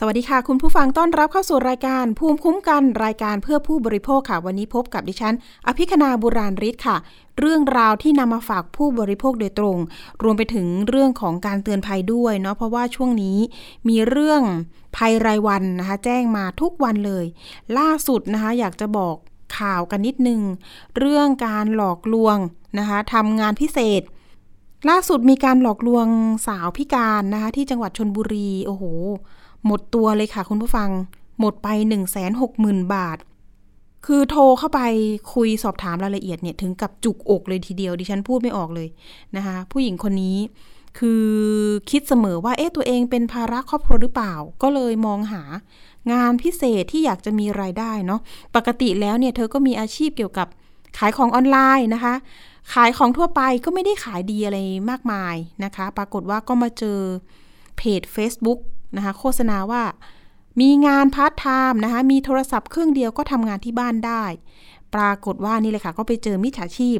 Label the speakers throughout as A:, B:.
A: สวัสดีค่ะ คุณผู้ฟังต้อนรับเข้าสู่รายการภูมิคุ้มกันรายการเพื่อผู้บริโภคค่ะ วันนี้พบกับดิฉัน อภิคณาบุราริศค่ะ เรื่องราวที่นำมาฝากผู้บริโภคโดยตรง รวมไปถึงเรื่องของการเตือนภัยด้วยเนาะเพราะว่าช่วงนี้มีเรื่องภัยรายวันนะคะ แจ้งมาทุกวันเลย ล่าสุดนะคะ อยากจะบอกข่าวกันนิดนึง เรื่องการหลอกลวงนะคะทำงานพิเศษล่าสุดมีการหลอกลวงสาวพิการนะคะที่จังหวัดชนบุรีโอ้โห หมดตัวเลยค่ะคุณผู้ฟัง หมดไป 1 6 0 0 0 0 บาท คือโทรเข้าไปคุยสอบถามรายละเอียดเนี่ยถึงกับจุกอกเลยทีเดียวดิฉันพูดไม่ออกเลยนะคะ ผู้หญิงคนนี้คือคิดเสมอว่าเอ๊ะตัวเองเป็นภาระครอบครัวหรือเปล่า ก็เลยมองหางานพิเศษที่อยากจะมีรายได้เนาะปกติแล้วเนี่ยเธอก็มีอาชีพเกี่ยวกับขายของออนไลน์นะคะ ขายของทั่วไปก็ไม่ได้ขายดีอะไรมากมายนะคะ ปรากฏว่าก็มาเจอเพจ Facebook นะคะโฆษณาว่ามีงานพาร์ทไทม์นะคะมีโทรศัพท์เครื่องเดียวก็ทำงานที่บ้านได้ ปรากฏว่านี่เลยค่ะ ก็ไปเจอมิจฉาชีพ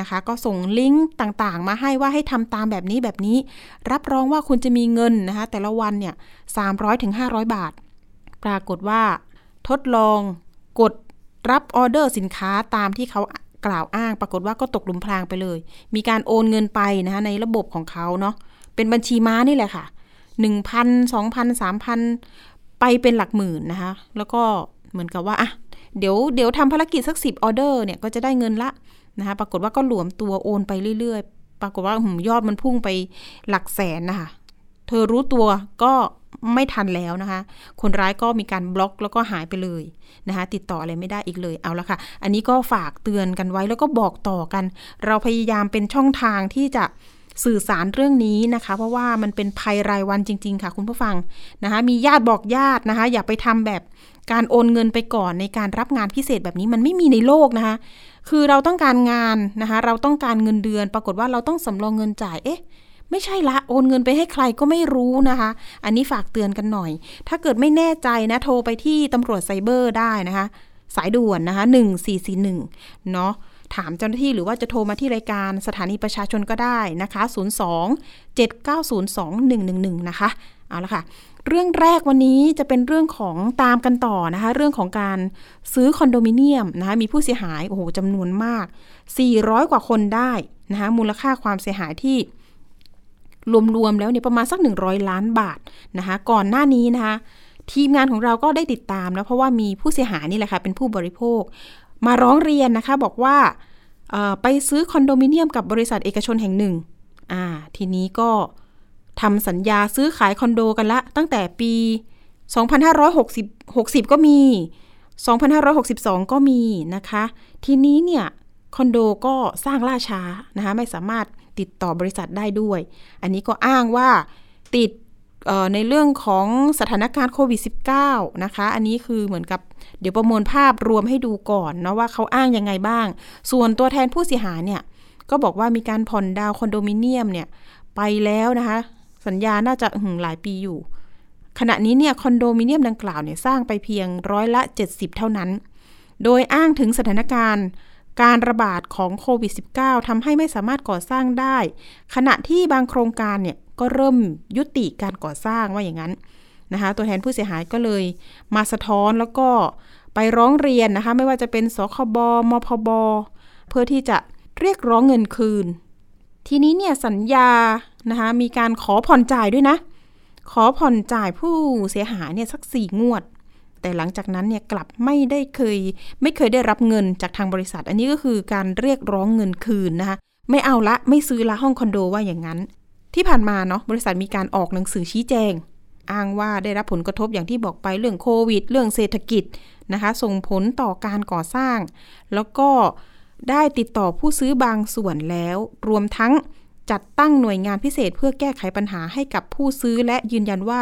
A: นะคะ ก็ส่งลิงก์ต่างๆ มาให้ว่าให้ทำตามแบบนี้แบบนี้ รับรองว่าคุณจะมีเงินนะคะ แต่ละวันเนี่ย300ถึง500 บาท ปรากฏว่า ทดลองกดรับออเดอร์สินค้าตามที่เขากล่าวอ้าง ปรากฏว่าก็ตกหลุมพรางไปเลย มีการโอนเงินไปนะคะในระบบของเขาเนาะเป็นบัญชีม้านี่แหละค่ะ หนึ่งพันสองพันสามพันไปเป็นหลักหมื่นนะคะ แล้วก็เหมือนกับว่าอะเดี๋ยวเดี๋ยวทำภารกิจสักสิบออเดอร์เนี่ยก็จะได้เงินละนะคะ ปรากฏว่าก็หลวมตัวโอนไปเรื่อยๆ ปรากฏว่าหืมยอดมันพุ่งไปหลักแสนนะคะ เธอรู้ตัวก็ไม่ทันแล้วนะคะ คนร้ายก็มีการบล็อกแล้วก็หายไปเลยนะคะ ติดต่ออะไรไม่ได้อีกเลย เอาละค่ะ อันนี้ก็ฝากเตือนกันไว้แล้วก็บอกต่อกัน เราพยายามเป็นช่องทางที่จะ สื่อสารเรื่องนี้นะคะ เพราะว่ามันเป็นภัยรายวันจริง ๆ ค่ะ คุณผู้ฟังนะคะมีญาติบอกญาตินะคะ อย่าไปทำแบบการโอนเงินไปก่อนในการรับงานพิเศษแบบนี้มันไม่มีในโลกนะคะ คือเราต้องการงานนะคะ เราต้องการเงินเดือน ปรากฏว่าเราต้องสำรองเงินจ่ายเอ๊ะไม่ใช่ละโอนเงินไปให้ใครก็ไม่รู้นะคะ อันนี้ฝากเตือนกันหน่อย ถ้าเกิดไม่แน่ใจนะโทรไปที่ตำรวจไซเบอร์ได้นะคะ สายด่วนนะคะ 1441 เนาะ ถามเจ้าหน้าที่หรือว่าจะโทรมาที่รายการสถานีประชาชนก็ได้นะคะ 02 790 2111 นะคะ เอาละค่ะ เรื่องแรกวันนี้จะเป็นเรื่องของตามกันต่อนะคะ เรื่องของการซื้อคอนโดมิเนียมนะคะ มีผู้เสียหาย โอ้โหจำนวนมาก 400 กว่าคนได้นะคะ มูลค่าความเสียหายที่รวมๆแล้วเนี่ยประมาณสัก 100 ล้านบาทนะคะ ก่อนหน้านี้นะคะทีมงานของเราก็ได้ติดตามแล้วเพราะว่ามีผู้เสียหายนี่แหละค่ะเป็นผู้บริโภค มาร้องเรียนนะคะ บอกว่าไปซื้อคอนโดมิเนียมกับบริษัทเอกชนแห่งหนึ่ง อ่า ทีนี้ก็ทำสัญญาซื้อขายคอนโดกันละ ตั้งแต่ปี 2560 60 ก็มี 2562 ก็มีนะคะ ทีนี้เนี่ยคอนโดก็สร้างล่าช้านะคะ ไม่สามารถติดต่อบริษัทได้ด้วย อันนี้ก็อ้างว่าติดในเรื่องของสถานการณ์โควิด -19 นะคะ อันนี้คือเหมือนกับ เดี๋ยวประมวลภาพรวมให้ดูก่อนเนาะว่าเขาอ้างยังไงบ้าง ส่วนตัวแทนผู้เสียหายเนี่ย ก็บอกว่ามีการผ่อนดาวคอนโดมิเนียมเนี่ย ไปแล้วนะคะ สัญญาน่าจะหึงหลายปีอยู่ ขณะนี้เนี่ยคอนโดมิเนียมดังกล่าวเนี่ยสร้างไปเพียงร้อยละ 70 เท่านั้น โดยอ้างถึงสถานการณ์การระบาดของโควิด -19 ทำให้ไม่สามารถก่อสร้างได้ ขณะที่บางโครงการเนี่ยก็เริ่มยุติการก่อสร้างว่าอย่างนั้น นะคะตัวแทนผู้เสียหายก็เลยมาสะท้อนแล้วก็ไปร้องเรียนนะคะ ไม่ว่าจะเป็นสคบมพบ เพื่อที่จะเรียกร้องเงินคืน ทีนี้เนี่ยสัญญานะคะมีการขอผ่อนจ่ายด้วยนะ ขอผ่อนจ่ายผู้เสียหายเนี่ยสักสี่งวด แต่หลังจากนั้นเนี่ยกลับไม่ได้เคย ไม่เคยได้รับเงินจากทางบริษัท อันนี้ก็คือการเรียกร้องเงินคืนนะคะไม่เอาละไม่ซื้อละห้องคอนโดว่าอย่างนั้น ที่ผ่านมาเนาะบริษัทมีการออกหนังสือชี้แจง อ้างว่าได้รับผลกระทบอย่างที่บอกไปเรื่องโควิด เรื่องเศรษฐกิจนะคะ ส่งผลต่อการก่อสร้าง แล้วก็ได้ติดต่อผู้ซื้อบางส่วนแล้ว รวมทั้งจัดตั้งหน่วยงานพิเศษเพื่อแก้ไขปัญหาให้กับผู้ซื้อและยืนยันว่า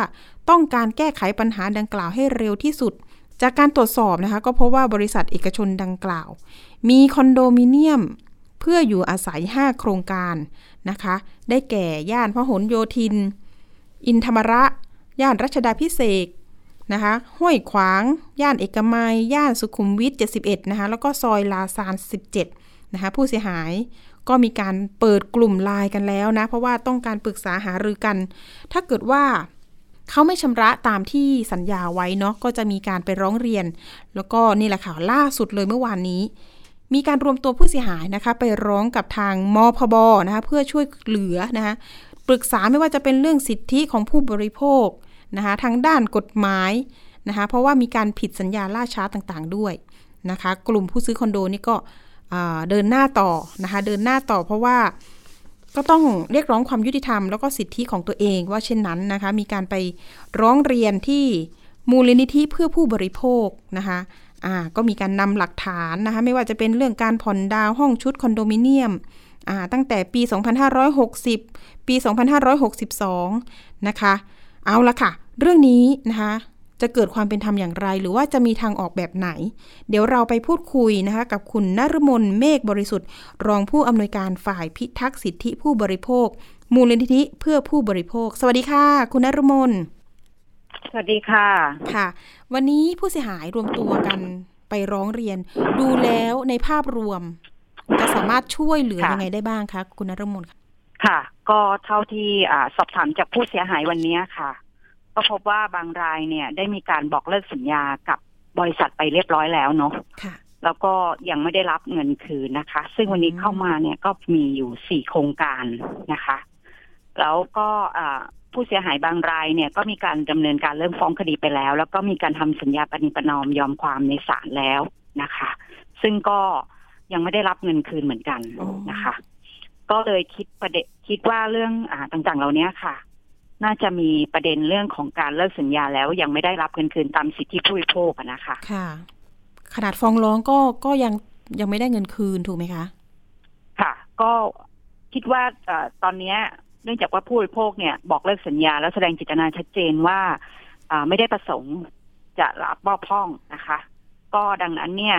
A: ต้องการแก้ไขปัญหาดังกล่าวให้เร็วที่สุด จากการตรวจสอบนะคะ ก็พบว่าบริษัทเอกชนดังกล่าว มีคอนโดมิเนียมเพื่ออยู่อาศัย 5 โครงการนะคะ ได้แก่ย่านพหลโยธิน อินธรรมระ ย่านรัชดาพิเศษนะคะห้วยขวาง ย่านเอกมัย ย่านสุขุมวิท 71 นะคะ แล้วก็ซอยลาซาน 17 นะคะ ผู้เสียหายก็มีการเปิดกลุ่มไลน์กันแล้วนะ เพราะว่าต้องการปรึกษาหารือกัน ถ้าเกิดว่าเขาไม่ชำระตามที่สัญญาไว้เนาะ ก็จะมีการไปร้องเรียน แล้วก็นี่แหละค่ะล่าสุดเลยเมื่อวานนี้ มีการรวมตัวผู้เสียหายนะคะ ไปร้องกับทางมพบนะคะ เพื่อช่วยเหลือนะคะ ปรึกษาไม่ว่าจะเป็นเรื่องสิทธิของผู้บริโภค นะคะทางด้านกฎหมายนะคะเพราะว่ามีการผิดสัญญาล่าช้าต่างๆด้วยนะคะกลุ่มผู้ซื้อคอนโดนี่ก็เดินหน้าต่อนะคะเดินหน้าต่อเพราะว่าก็ต้องเรียกร้องความยุติธรรมแล้วก็สิทธิของตัวเองว่าเช่นนั้นนะคะมีการไปร้องเรียนที่มูลนิธิเพื่อผู้บริโภคนะคะอ่าก็มีการนำหลักฐานนะคะไม่ว่าจะเป็นเรื่องการผ่อนดาวห้องชุดคอนโดมิเนียมอ่าตั้งแต่ปี 2560 ปี 2562 นะคะ เอาละค่ะ เรื่องนี้นะคะจะเกิดความเป็นธรรมอย่างไร หรือว่าจะมีทางออกแบบไหน เดี๋ยวเราไปพูดคุยนะคะกับคุณนรมนเมฆบริสุทธิ์ รองผู้อำนวยการฝ่ายพิทักษ์สิทธิผู้บริโภค มูลนิธิเพื่อผู้บริโภค สวัสดีค่ะ คุณนรมน
B: สวัสดีค่ะ
A: ค่ะ วันนี้ผู้เสียหายรวมตัวกันไปร้องเรียน ดูแล้วในภาพรวม จะสามารถช่วยเหลือยังไงได้บ้างคะคุณนรมน
B: ค่ะ ก็เท่าที่สอบถามจากผู้เสียหายวันนี้ค่ะ ก็พบว่าบางรายเนี่ยได้มีการบอกเลิกสัญญากับบริษัทไปเรียบร้อยแล้วเนาะแล้วก็ยังไม่ได้รับเงินคืนนะคะ ซึ่งวันนี้เข้ามาเนี่ยก็มีอยู่สี่โครงการนะคะ แล้วก็ผู้เสียหายบางรายเนี่ยก็มีการดำเนินการเริ่มฟ้องคดีไปแล้ว แล้วก็มีการทำสัญญาปณิปนอมยอมความในศาลแล้วนะคะ ซึ่งก็ยังไม่ได้รับเงินคืนเหมือนกันนะคะ ก็เลยคิดประเด็นคิดว่าเรื่องอ่าต่างๆ เหล่านี้ค่ะ น่าจะมีประเด็นเรื่องของการเลิกสัญญาแล้วยังไม่ได้รับเงินคืนตามสิทธิผู้บริโภคนะคะ
A: ค่ะ ขนาดฟ้องร้องก็ก็ยังยังไม่ได้เงินคืนถูกไหมคะ
B: ค่ะ ก็คิดว่าอตอนนี้เนื่องจากว่าผู้บริโภคเนี่ยบอกเลิกสัญญา แล้วแสดงจิตนาชัดเจนว่าไม่ได้ประสงค์จะรับมอบพ่องนะคะ ก็ดังนั้นเนี่ย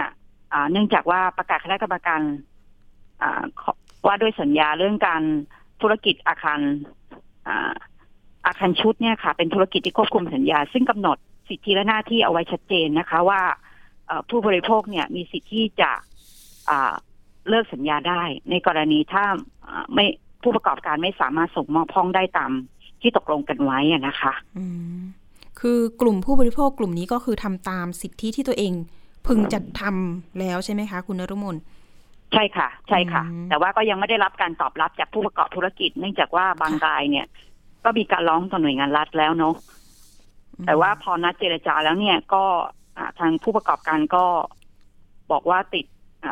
B: เนื่องจากว่าประกาศคณะกรรมการว่าด้วยสัญญาเรื่องการธุรกิจอาคาร อาคารชุดเนี่ยค่ะ เป็นธุรกิจที่ควบคุมสัญญา ซึ่งกำหนดสิทธิและหน้าที่เอาไว้ชัดเจนนะคะ ว่าผู้บริโภคเนี่ยมีสิทธิที่จะเลิกสัญญาได้ ในกรณีถ้าไม่ผู้ประกอบการไม่สามารถส่งมอบพ้องได้ตามที่ตกลงกันไว้นะคะ
A: คือกลุ่มผู้บริโภคกลุ่มนี้ก็คือทำตามสิทธิที่ตัวเองพึงจัดทำแล้วใช่ไหมคะ คุณนรุมน
B: ใช่ค่ะ ใช่ค่ะ แต่ว่าก็ยังไม่ได้รับการตอบรับจากผู้ประกอบธุรกิจ เนื่องจากว่าบางรายเนี่ย ก็มีการร้องต่อหน่วยงานรัฐแล้วเนาะแต่ว่าพอนัดเจรจาแล้วเนี่ยก็ทางผู้ประกอบการก็บอกว่าติด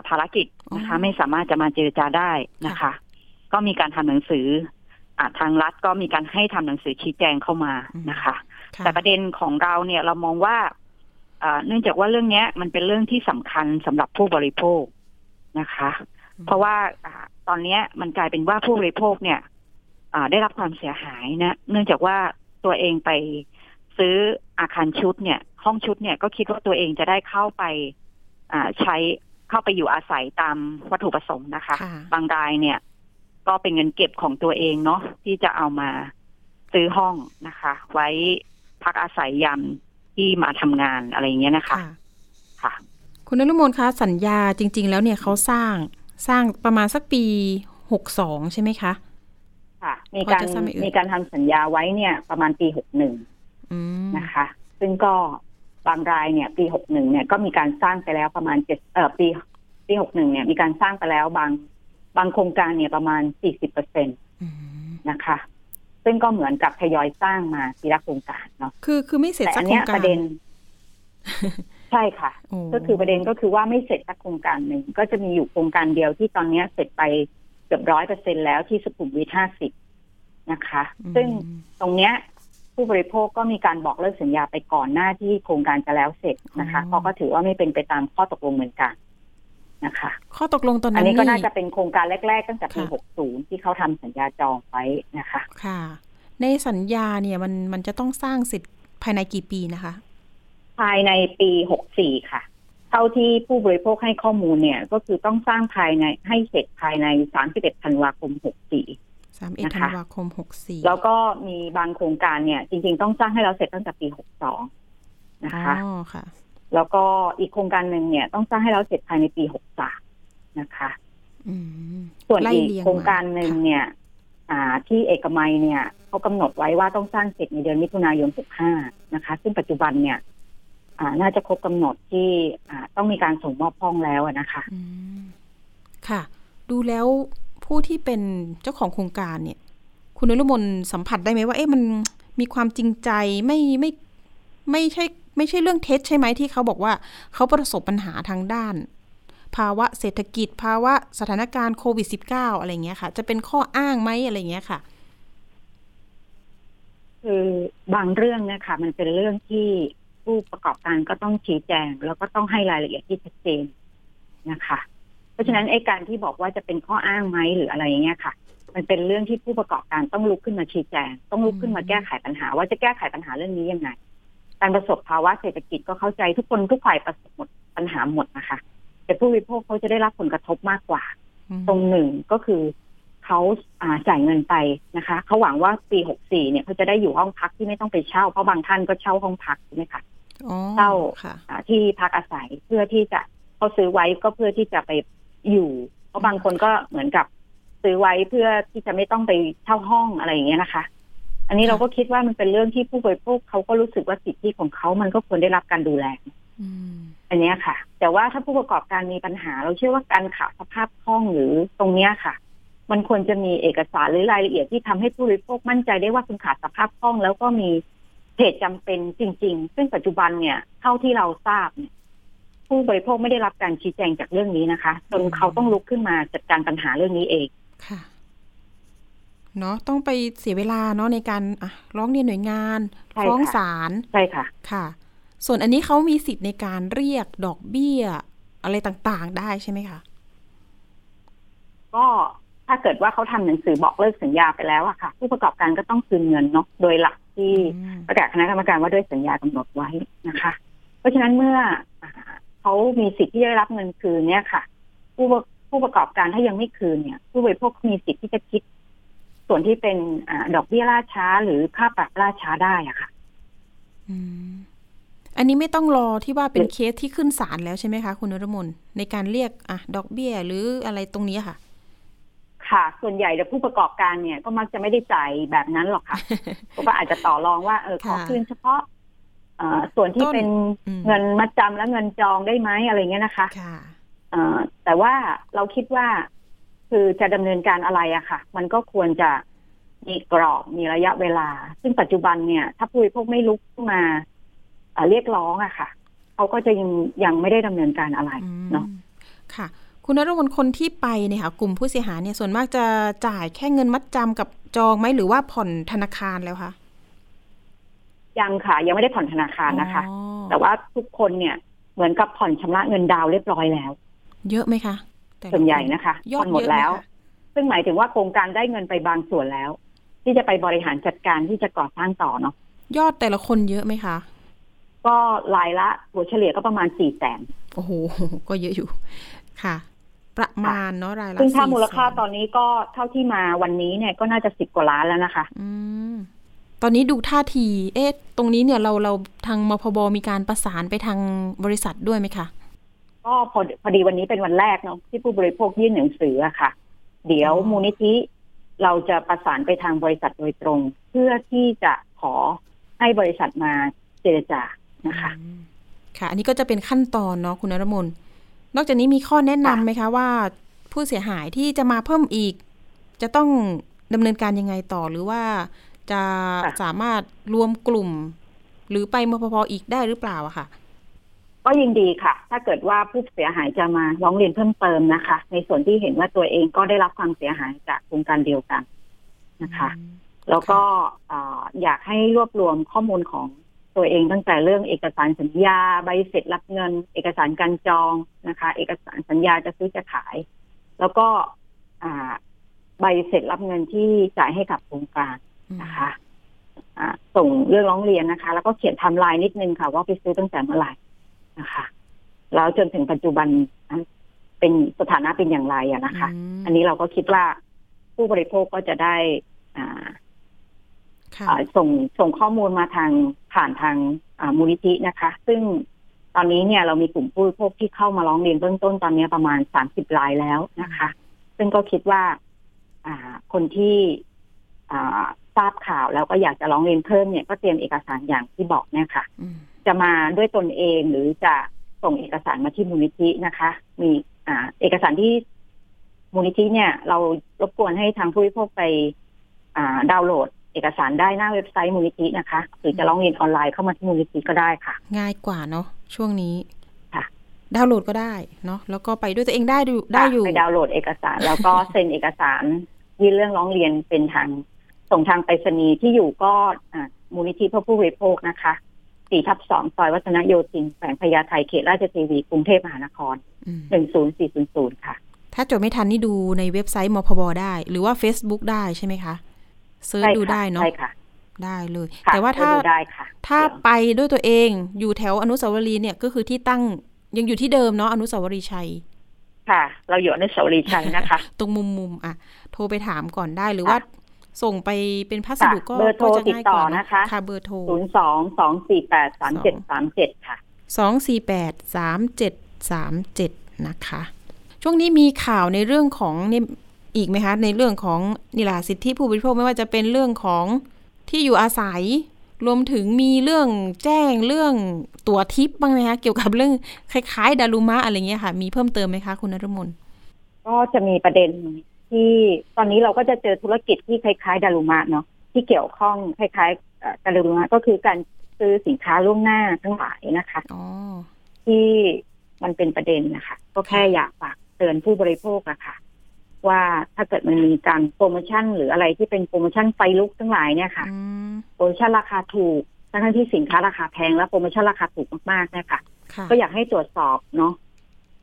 B: ภารกิจนะคะ ไม่สามารถจะมาเจรจาได้นะคะ ก็มีการทำหนังสืออทางรัฐก็มีการให้ทำหนังสือชี้แจงเข้ามานะคะ แต่ประเด็นของเราเนี่ยเรามองว่าเนื่องจากว่าเรื่องนี้มันเป็นเรื่องที่สำคัญสำหรับผู้บริโภคนะคะ เพราะว่าตอนนี้มันกลายเป็นว่าผู้บริโภคเนี่ย ได้รับความเสียหายนะ เนื่องจากว่าตัวเองไปซื้ออาคารชุดเนี่ย ห้องชุดเนี่ยก็คิดว่าตัวเองจะได้เข้าไปใช้เข้าไปอยู่อาศัยตามวัตถุประสงค์นะคะ บางรายเนี่ย ก็เป็นเงินเก็บของตัวเองเนาะที่จะเอามาซื้อห้องนะคะ ไว้พักอาศัยยามที่มาทำงานอะไรเงี้ยนะคะค่ะ
A: คุณนรุมนคะสัญญาจริง ๆ แล้วเนี่ยเขาสร้างสร้างประมาณสักปีหกสองใช่ไหมคะ
B: ค่ะ มีการมีการทำสัญญาไว้เนี่ย ประมาณปีหกหนึ่งนะคะ ซึ่งก็บางรายเนี่ย ปีหกหนึ่งเนี่ยก็มีการสร้างไปแล้วประมาณเจ็ดเอ่อปีปีหกหนึ่งเนี่ย มีการสร้างไปแล้วบางบางโครงการเนี่ยประมาณสี่สิบเปอร์เซ็นตนะคะ ซึ่งก็เหมือนกับทยอยสร้างมาทีละโครงการเนาะ
A: คือคือไม่เสร็จสักโครงการ
B: ประเด็น ใช่ค่ะ ก็คือประเด็นก็คือว่าไม่เสร็จสักโครงการหนึ่งก็จะมีอยู่โครงการเดียวที่ตอนนี้เสร็จไปเกือบร้อยเปอร์เซ็นแล้วที่สุขุมวิทห้าสิบนะคะ ซึ่งตรงเนี้ยผู้บริโภคก็มีการบอกเลิกสัญญาไปก่อนหน้าที่โครงการจะแล้วเสร็จนะคะเพราะก็ถือว่าไม่เป็นไปตามข้อตกลงเหมือนกันนะคะ
A: ข้อตกลงตอนนั้
B: นอันนี้ก็น่าจะเป็นโครงการแรก ๆ ตั้งแต่ปีหกศูนย์ที่เขาทำสัญญาจองไว้นะคะ
A: ค่ะ ในสัญญาเนี่ยมันมันจะต้องสร้างเสร็จภายในกี่ปีนะคะ
B: ภายในปีหกสี่ค่ะ เท่าที่ผู้บริโภคให้ข้อมูลเนี่ย ก็คือต้องสร้างภายในให้เสร็จภายในสามสิบเอ็ดธันวาคมหกสี่
A: สามเอ็ดธันวาคมหกสี่
B: แล้วก็มีบางโครงการเนี่ย จริง ๆ ต้องสร้างให้เราเสร็จตั้งแต่ปีหกสองนะคะแล้วก็อีกโครงการหนึ่งเนี่ย ต้องสร้างให้แล้วเสร็จภายในปีหกสามนะคะส่วนอีกโครงการหนึ่งเนี่ย อ่า ที่เอกมัยเนี่ยเขากำหนดไว้ว่าต้องสร้างเสร็จในเดือนมิถุนายนสิบห้านะคะ ซึ่งปัจจุบันเนี่ยอ่า น่าจะครบกำหนดที่อ่าต้องมีการส่งมอบห้องแล้วนะคะ
A: ค่ะ ดูแล้วผู้ที่เป็นเจ้าของโครงการเนี่ย คุณนรมนสัมผัสได้ไหมว่า เอ๊ะมันมีความจริงใจไม่ไม่ไม่ใช่ ไม่ใช่เรื่องเท็จใช่ไหมที่เขาบอกว่าเขาประสบปัญหาทางด้าน ภาวะเศรษฐกิจ ภาวะสถานการณ์โควิด -19 อะไรเงี้ยค่ะ จะเป็นข้ออ้างไหมอะไรเงี้ยค่ะ
B: คือบางเรื่องนะคะมันเป็นเรื่องที่ ผู้ประกอบการก็ต้องชี้แจง แล้วก็ต้องให้รายละเอียดที่ชัดเจนนะคะ เพราะฉะนั้นไอ้การที่บอกว่าจะเป็นข้ออ้างไหมหรืออะไรเงี้ยค่ะ มันเป็นเรื่องที่ผู้ประกอบการต้องลุกขึ้นมาชี้แจง ต้องลุกขึ้นมาแก้ไขปัญหา ว่าจะแก้ไขปัญหาเรื่องนี้ยังไงการประสบภาวะเศรษฐกิจก็เข้าใจทุกคนทุกฝ่ายประสบหมดปัญหาหมดนะคะ แต่ผู้บริโภคเขาจะได้รับผลกระทบมากกว่า ตรงหนึ่งก็คือ เขาจ่ายเงินไปนะคะเขาหวังว่าปีหกสี่เนี่ยเขาจะได้อยู่ห้องพักที่ไม่ต้องไปเช่าเพราะบางท่านก็เช่าห้องพักใช่ไหมคะเช่าที่พักอาศัยเพื่อที่จะเขาซื้อไว้ก็เพื่อที่จะไปอยู่ เพราะบางคนก็เหมือนกับซื้อไว้เพื่อที่จะไม่ต้องไปเช่าห้องอะไรอย่างเงี้ยนะคะ อันนี้เราก็คิดว่ามันเป็นเรื่องที่ผู้บริโภคเขาก็รู้สึกว่าสิทธิของเขามันก็ควรได้รับการดูแลอันนี้ค่ะ แต่ว่าถ้าผู้ประกอบการมีปัญหา เราเชื่อว่าการขาดสภาพคล่องหรือตรงเนี้ยค่ะ มันควรจะมีเอกสารหรือรายละเอียดที่ทำให้ผู้บริโภคมั่นใจได้ว่าคุณขาดสภาพคล่อง แล้วก็มีเหตุจำเป็นจริง ๆ ซึ่งปัจจุบันเนี่ย เท่าที่เราทราบเนี่ยผู้บริโภคไม่ได้รับการชี้แจงจากเรื่องนี้นะคะ จนเขาต้องลุกขึ้นมาจัดการปัญหาเรื่องนี้เองค่ะ
A: เนาะต้องไปเสียเวลาเนาะในการร้องเรียนหน่วยงานฟ้องศาล
B: ใช่ค่ะ
A: ค่ะ ส่วนอันนี้เขามีสิทธิ์ในการเรียกดอกเบี้ย อะไรต่างๆได้ใช่ไหมคะ
B: ก็ ถ้าเกิดว่าเขาทำหนังสือบอกเลิกสัญญาไปแล้วอะค่ะ ผู้ประกอบการก็ต้องคืนเงินเนาะโดยหลักที่ประกาศคณะกรรมการว่าด้วยสัญญากำหนดไว้นะคะ เพราะฉะนั้นเมื่อเขามีสิทธิ์ที่จะได้รับเงินคืนเนี่ยค่ะ ผู้ผู้ประกอบการถ้ายังไม่คืนเนี่ย ผู้บริโภคมีสิทธิ์ที่จะคิด ส่วนที่เป็นอดอกเบี้ยล่าช้าหรือค่าปรับล่าช้าได้อะค่ะ
A: อันนี้ไม่ต้องรอที่ว่าเป็นเคสที่ขึ้นศาลแล้วใช่ไหมคะ คุณนรมนในการเรียกอะดอกเบี้ยหรืออะไรตรงนี้ค่ะ
B: ค่ะ ส่วนใหญ่แต่ผู้ประกอบการเนี่ยก็มักจะไม่ได้จ่ายแบบนั้นหรอกค่ะก็อาจจะต่อรองว่าเออขอคืนเฉพาะส่วนที่เป็นเงินมัดจำและเงินจองได้ไหมอะไรเงี้ยนะคะแต่ว่าเราคิดว่าคือจะดำเนินการอะไรอะค่ะ มันก็ควรจะมีกรอบมีระยะเวลา ซึ่งปัจจุบันเนี่ย ถ้าผู้บริโภคไม่ลุกขึ้นมาเรียกร้องอะค่ะเขาก็จะยังยังไม่ได้ดำเนินการอะไรเนาะ
A: ค่ะ คุณนรมนคนที่ไปเนี่ยค่ะกลุ่มผู้เสียหายเนี่ยส่วนมากจะจ่ายแค่เงินมัดจำกับจองไหมหรือว่าผ่อนธนาคารแล้วคะ
B: ยังค่ะ ยังไม่ได้ผ่อนธนาคารนะคะ แต่ว่าทุกคนเนี่ยเหมือนกับผ่อนชำระเงินดาวเรียบร้อยแล้ว
A: เยอะไหมคะ
B: ส่วนใหญ่นะคะผ่อนหมดแล้ว ซึ่งหมายถึงว่าโครงการได้เงินไปบางส่วนแล้ว ที่จะไปบริหารจัดการที่จะก่อสร้างต่อเนาะ
A: ยอดแต่ละคนเยอะไหมคะ
B: ก็รายละหัวเฉลี่ยก็ประมาณสี่แสน
A: โอ้โหก็เยอะอยู่ค่ะ ประมาณเนาะรายละ
B: ซึ่งถ้ามูลค่าตอนนี้ก็เท่าที่มาวันนี้เนี่ยก็น่าจะสิบกว่าล้านแล้วนะคะ
A: อืมตอนนี้ดูท่าที เอ๊ะ ตรงนี้เนี่ยเราเราทางมพบมีการประสานไปทางบริษัทด้วยไหมคะ
B: ก็พอพอดีวันนี้เป็นวันแรกเนาะที่ผู้บริโภคยื่นหนังสืออะค่ะ เดี๋ยวมูลนิธิเราจะประสานไปทางบริษัทโดยตรง เพื่อที่จะขอให้บริษัทมาเจรจานะคะ
A: ค่ะ อันนี้ก็จะเป็นขั้นตอนเนาะคุณนรมน นอกจากนี้มีข้อแนะนำไหมคะว่า ผู้เสียหายที่จะมาเพิ่มอีก จะต้องดำเนินการยังไงต่อหรือว่าจะสามารถรวมกลุ่ม หรือไปมพพอีกได้หรือเปล่าอะค่ะ
B: ก็ยินดีค่ะ ถ้าเกิดว่าผู้เสียหายจะมาร้องเรียนเพิ่มเติมนะคะ ในส่วนที่เห็นว่าตัวเองก็ได้รับความเสียหายจากโครงการเดียวกันนะคะ แล้วก็อยากให้รวบรวมข้อมูลของ ตัวเองตั้งแต่เรื่องเอกสารสัญญาใบเสร็จรับเงิน เอกสารการจองนะคะ เอกสารสัญญาจะซื้อจะขาย แล้วก็ใบเสร็จรับเงินที่จ่ายให้กับโครงการนะคะส่งเรื่องร้องเรียนนะคะ แล้วก็เขียนทำลายนิดนึงค่ะ ว่าไปซื้อตั้งแต่เมื่อไหร่นะคะ แล้วจนถึงปัจจุบันเป็นสถานะเป็นอย่างไรอะนะคะ อันนี้เราก็คิดว่าผู้บริโภคก็จะได้อ่า ส่งส่งข้อมูลมาทางผ่านทางมูลนิธินะคะ ซึ่งตอนนี้เนี่ยเรามีกลุ่มผู้บริโภคที่เข้ามาร้องเรียนเบื้องต้นตอนนี้ประมาณสามสิบรายแล้วนะคะ ซึ่งก็คิดว่า อ่าคนที่อ่าทราบข่าวแล้วก็อยากจะร้องเรียนเพิ่มเนี่ยก็เตรียมเอกสารอย่างที่บอกเนี่ยค่ะ
A: อืม
B: จะมาด้วยตนเองหรือจะส่งเอกสารมาที่มูลนิธินะคะ มีอ่า เอกสารที่มูลนิธิเนี่ย เรารบกวนให้ทางผู้บริโภคไป อ่าดาวน์โหลด เอกสารได้หน้าเว็บไซต์มูลนิธินะคะ หรือจะร้องเรียนออนไลน์เข้ามาที่มูลนิธิก็ได้ค่ะ
A: ง่ายกว่าเนาะช่วงนี้
B: ค่ะ
A: ดาวน์โหลดก็ได้เนาะแล้วก็ไปด้วยตัวเองได้ดูได้อยู่
B: ไปดาวน์โหลดเอกสาร แล้วก็เซ็นเอกสารยื่นเรื่องร้องเรียนเป็นทางส่งทางไปรษณีย์ที่อยู่ก็อ่ามูลนิธิเพื่อผู้บริโภคนะคะสี่ทับสองซอยวัฒนโยธินแขวงพญาไทเขตราชเทวีกรุงเทพมหานคร
A: อืม
B: หนึ่งศูนย์สี่ศูนย์ศูนย์ค่ะ
A: ถ้าจดไม่ทันนี่ดูในเว็บไซต์มพบได้ หรือว่า Facebook ได้ใช่ไหมคะ search
B: ใช่
A: ดู
B: ค่ะ
A: ได้เนาะ
B: ใช่ค่ะ
A: ได้เลย
B: ค่ะ
A: แต่ว่าถ้า
B: ไปดูได้ค่ะ
A: ถ้า
B: เดี๋ยว
A: ไปด้วยตัวเองอยู่แถวอนุสาวรีย์เนี่ยก็คือที่ตั้งยังอยู่ที่เดิมเนาะอนุสาวรีย์ชัย
B: ค่ะ เราอยู่อนุสาวรีย์ชัยนะคะ
A: ตรงมุมมุมๆอะ โทรไปถามก่อนได้หรือว่าส่งไปเป็นพัสดุก็
B: เบอร์โทร
A: ก็จะ
B: ติด
A: ง่าย
B: ต่
A: ก
B: อ
A: ว่าเนอะ
B: นะคะ
A: ค่ะเบอร์โทร
B: ศูนย์สองสองสี่แปดสามเจ็ดสามเจ็ดค่ะ
A: สองสี่แปดสามเจ็ดสามเจ็ดนะคะ ช่วงนี้มีข่าวในเรื่องของเนี่ย อีกไหมคะ ในเรื่องของนี่แหละสิทธิผู้บริโภคไม่ว่าจะเป็นเรื่องของที่อยู่อาศัย รวมถึงมีเรื่องแจ้งเรื่องตั๋วทิปบ้างไหมคะเกี่ยวกับเรื่องคล้ายๆ ดารุมะอะไรเงี้ยค่ะ มีเพิ่มเติมไหมคะคุณนรมน
B: ก็จะมีประเด็นที่ตอนนี้เราก็จะเจอธุรกิจที่คล้ายๆ ดารุมะเนาะที่เกี่ยวข้องคล้ายๆเอ่อดารุมะก็คือการซื้อสินค้าล่วงหน้าทั้งหลายนะคะ
A: อ๋อ
B: ที่มันเป็นประเด็นนะคะ ก็แค่อยากฝากเตือนผู้บริโภคอะค่ะ ว่าถ้าเกิดมันมีการโปรโมชั่น หรืออะไรที่เป็นโปรโมชั่นไฟลุกทั้งหลายเนี่ยค่ะ
A: อืม
B: โปรโมชั่นราคาถูกทั้งๆที่สินค้าราคาแพงและโปรโมชั่นราคาถูกมากๆเนี่ยค่ะ
A: ค่ะ
B: ก็อยากให้ตรวจสอบเนาะ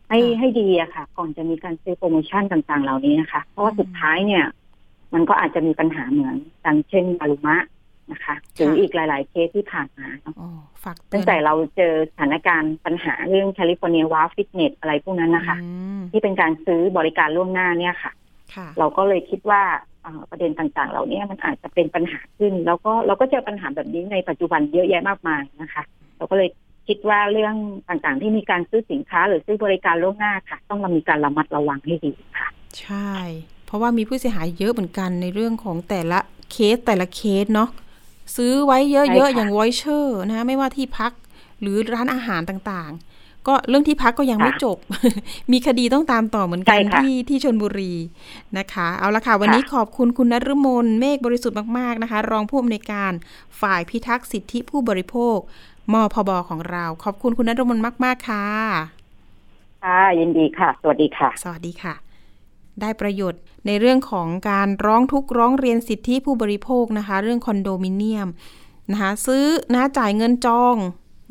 B: ให้
A: ค่ะ
B: ให้ดีอะค่ะ ก่อนจะมีการซื้อโปรโมชั่นต่างๆ เหล่านี้นะคะ เพราะว่า
A: อืม
B: สุดท้ายเนี่ย มันก็อาจจะมีปัญหาเหมือนดังเช่นดารุมะ นะคะหรือ
A: ค่ะ
B: อีกหลาย ๆ เคสที่ผ่านมาเนอะ
A: อ๋อฝากเตื
B: ตั้
A: ง
B: แต่เราเจอสถานการณ์ปัญหาเรื่องแคลิฟอร์เนียว้าวฟิตเนสอะไรพวกนั้นนะคะ
A: อืม
B: ที่เป็นการซื้อบริการล่วงหน้าเนี่ยค่ะ
A: ค่ะ
B: เราก็เลยคิดว่าเอ่อประเด็นต่างๆ เหล่านี้มันอาจจะเป็นปัญหาขึ้น แล้วก็เราก็เจอปัญหาแบบนี้ในปัจจุบันเยอะแยะมากมายนะคะ เราก็เลยคิดว่าเรื่องต่างๆ ที่มีการซื้อสินค้า หรือซื้อบริการล่วงหน้าค่ะ ต้องมีการระมัดระวังให้ดีค่ะ
A: ใช่ เพราะว่ามีผู้เสียหายเยอะเหมือนกันในเรื่องของแต่ละเคสแต่ละเคสเนาะ ซื้อไว้เย
B: ใช่
A: อะๆ
B: ค่ะ
A: อย่างวอยเชอร์นะคะไม่ว่าที่พักหรือร้านอาหารต่างๆ ก็เรื่องที่พักก็ยังไม่จบ มีคดีต้องตามต่อเหมือนกัน
B: ใช่ค่ะ
A: ที่ที่ชนบุรีนะคะ เอาละค่ะ วันนี้
B: ค่ะ
A: ขอบคุณคุณนฤมลเมฆบริสุทธิ์มากๆนะคะ รองผู้อำนวยการฝ่ายพิทักษ์สิทธิผู้บริโภคมพบของเรา ขอบคุณคุณนฤมลมาก ๆ ค่ะ
B: ค่ะยินดีค่ะ สวัสดีค่ะ
A: สวัสดีค่ะ ได้ประโยชน์ ในเรื่องของการร้องทุกข์ร้องเรียนสิทธิผู้บริโภคนะคะ เรื่องคอนโดมิเนียมนะคะซื้อนะจ่ายเงินจอง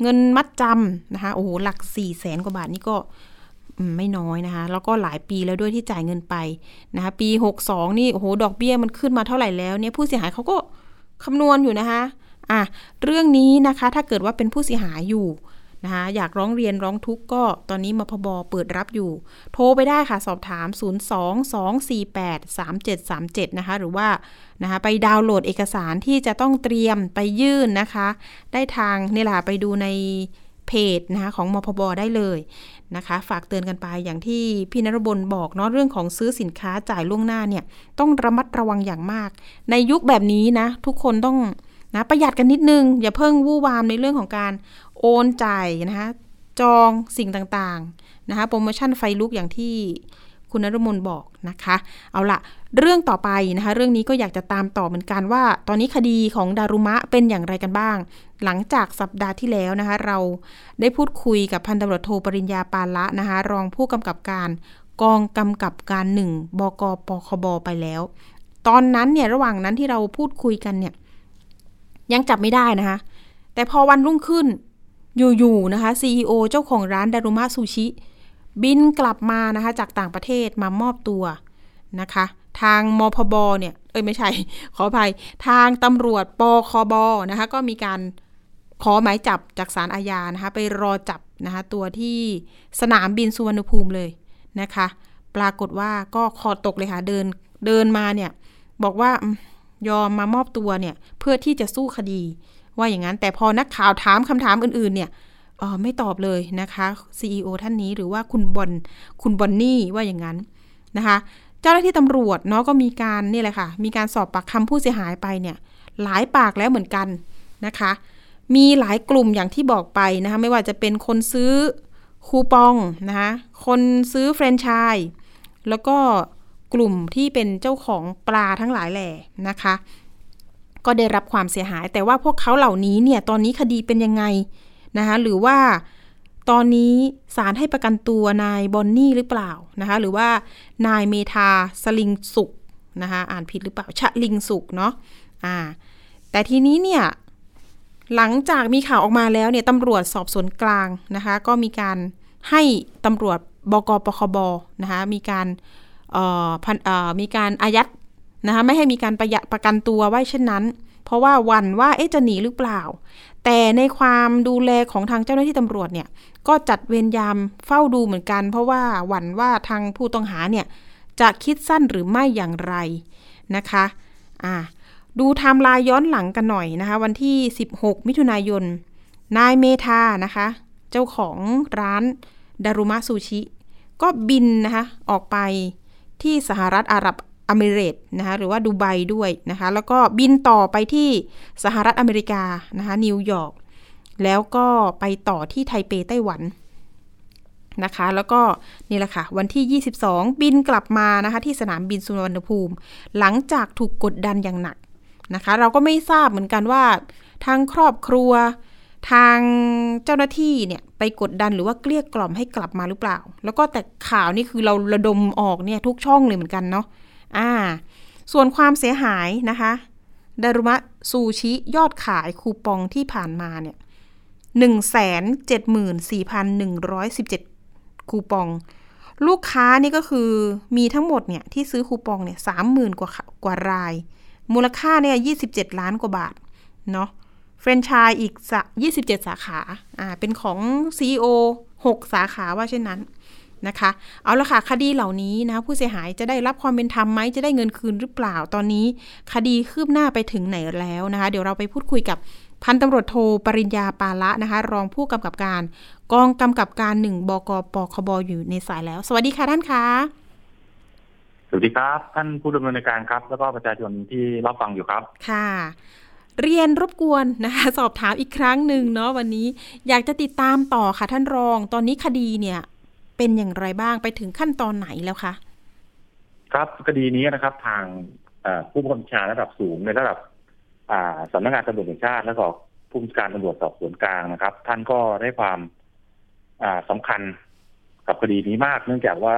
A: เงินมัดจำนะคะโอ้โหหลักสี่แสนกว่าบาทนี่ก็ไม่น้อยนะคะ แล้วก็หลายปีแล้วด้วยที่จ่ายเงินไปนะคะปี 62 นี่โอ้โหดอกเบี้ยมันขึ้นมาเท่าไหร่แล้วเนี่ยผู้เสียหายเขาก็คำนวณอยู่นะคะอะเรื่องนี้นะคะถ้าเกิดว่าเป็นผู้เสียหายอยู่ นะคะอยากร้องเรียนร้องทุกข์ก็ตอนนี้มพบเปิดรับอยู่ โทรไปได้ค่ะสอบถาม 022483737 นะคะ หรือว่านะคะไปดาวน์โหลดเอกสารที่จะต้องเตรียมไปยื่นนะคะ ได้ทางนี่แหละไปดูในเพจนะคะของมพบได้เลยนะคะ ฝากเตือนกันไปอย่างที่พี่นรบลบอกเนาะเรื่องของซื้อสินค้าจ่ายล่วงหน้าเนี่ยต้องระมัดระวังอย่างมาก ในยุคแบบนี้นะ ทุกคนต้องนะประหยัดกันนิดนึง อย่าเพิ่งวู่วามในเรื่องของการ โอนจ่ายนะคะจองสิ่งต่างๆนะคะโปรโมชั่นไฟลุกอย่างที่คุณนรมนบอกนะคะ เอาละเรื่องต่อไปนะคะ เรื่องนี้ก็อยากจะตามต่อเหมือนกันว่า ตอนนี้คดีของดารุมะเป็นอย่างไรกันบ้าง หลังจากสัปดาห์ที่แล้วนะคะ เราได้พูดคุยกับพันตำรวจโทปริญญาปาละนะคะ รองผู้กำกับการกองกำกับการหนึ่งบกปคบไปแล้ว ตอนนั้นเนี่ยระหว่างนั้นที่เราพูดคุยกันเนี่ย ยังจับไม่ได้นะคะ แต่พอวันรุ่งขึ้น อยู่ๆนะคะ CEO เจ้าของร้านดารุมะซูชิ บินกลับมานะคะจากต่างประเทศมามอบตัวนะคะ ทางมพบเนี่ย เอ้ยไม่ใช่ ขออภัย ทางตำรวจปคบนะคะ ก็มีการขอหมายจับจากศาลอาญานะคะ ไปรอจับนะคะตัวที่สนามบินสุวรรณภูมิเลยนะคะ ปรากฏว่าก็คอตกเลยค่ะ เดินเดินมาเนี่ย บอกว่ายอมมามอบตัวเนี่ย เพื่อที่จะสู้คดี ว่าอย่างนั้นแต่พอนักข่าวถามคำถามอื่น ๆ เนี่ยออไม่ตอบเลยนะคะ CEO ท่านนี้หรือว่าคุณบอลคุณบอนนี่ว่าอย่างนั้นนะคะ เจ้าหน้าที่ตำรวจเนาะก็มีการนี่แหละค่ะ มีการสอบปากคำผู้เสียหายไปเนี่ย หลายปากแล้วเหมือนกันนะคะ มีหลายกลุ่มอย่างที่บอกไปนะคะ ไม่ว่าจะเป็นคนซื้อคูปองนะคะ คนซื้อแฟรนไชส์แล้วก็กลุ่มที่เป็นเจ้าของปลาทั้งหลายแหล่นะคะ ก็ได้รับความเสียหาย แต่ว่าพวกเขาเหล่านี้เนี่ยตอนนี้คดีเป็นยังไงนะคะหรือว่าตอนนี้ศาลให้ประกันตัวนายบอนนี่หรือเปล่านะคะหรือว่านายเมธาสลิงสุกนะคะอ่านผิดหรือเปล่าชะลิงสุกเนาะอ่าแต่ทีนี้เนี่ยหลังจากมีข่าวออกมาแล้วเนี่ยตำรวจสอบสวนกลางนะคะก็มีการให้ตำรวจบกปคบนะคะมีการมีการอายัด นะคะไม่ให้มีการประยะประกันตัวไว้เช่นนั้น เพราะว่าวันว่าเอ๊ะจะหนีหรือเปล่า แต่ในความดูแลของทางเจ้าหน้าที่ตำรวจเนี่ยก็จัดเวรยามเฝ้าดูเหมือนกัน เพราะว่าหวั่นว่าทางผู้ต้องหาเนี่ยจะคิดสั้นหรือไม่อย่างไรนะคะอ่าดูไทม์ไลน์ย้อนหลังกันหน่อยนะคะ วันที่ 16 มิถุนายน นายเมธานะคะ เจ้าของร้านดารุมะซูชิ ก็บินนะคะ ออกไปที่สหรัฐอาหรับ เอมิเรตส์นะคะหรือว่าดูไบด้วยนะคะ แล้วก็บินต่อไปที่สหรัฐอเมริกานะคะนิวยอร์กแล้วก็ไปต่อที่ไทเปไต้หวันนะคะ แล้วก็นี่แหละค่ะ วันที่ 22 บินกลับมานะคะที่สนามบินสุวรรณภูมิ หลังจากถูกกดดันอย่างหนักนะคะ เราก็ไม่ทราบเหมือนกันว่า ทางครอบครัวทางเจ้าหน้าที่เนี่ยไปกดดันหรือว่าเกลี้ยกล่อมให้กลับมาหรือเปล่า แล้วก็แต่ข่าวนี่คือเราระดมออกเนี่ยทุกช่องเลยเหมือนกันเนาะ อ่า ส่วนความเสียหายนะคะดารุมะซูชิยอดขายคูปองที่ผ่านมาเนี่ยหนึ่งแสนเจ็ดหมื่นสี่พันหนึ่งร้อยสิบเจ็ดคูปอง ลูกค้านี่ก็คือมีทั้งหมดเนี่ยที่ซื้อคูปองเนี่ยสามหมื่นกว่ากว่าราย มูลค่าเนี่ยยี่สิบเจ็ดล้านกว่าบาท เนาะเฟรนชชายอีกยี่สิบเจ็ดสาขา อ่า เป็นของ CEO หกสาขาว่าเช่นนั้น นะคะ เอาละค่ะ คดีเหล่านี้นะผู้เสียหายจะได้รับความเป็นธรรมไหมจะได้เงินคืนหรือเปล่าตอนนี้ คดีคืบหน้าไปถึงไหนแล้วนะคะ เดี๋ยวเราไปพูดคุยกับพันตำรวจโทปริญญาปาละนะคะ รองผู้กำกับการ กองกำกับการหนึ่งบกปคบอยู่ในสายแล้ว สวัสดีค่ะท่านคะ
C: สวัสดีครับ ท่านผู้ดำเนินการครับ แล้วก็ประชาชนที่รับฟังอยู่ครับ
A: ค่ะเรียนรบกวนนะคะสอบถามอีกครั้งหนึ่งเนาะวันนี้อยากจะติดตามต่อค่ะท่านรอง ตอนนี้คดีเนี่ย เป็นอย่างไรบ้างไปถึงขั้นตอนไหนแล้วคะ
C: ครับคดีนี้นะครับ ทางผู้บัญชาระดับสูงในระดับสำนักงานตำรวจแห่งชาติและก็ผู้บัญชาการตำรวจสอบสวนกลางนะครับ ท่านก็ได้ความสำคัญกับคดีนี้มาก เนื่องจากว่า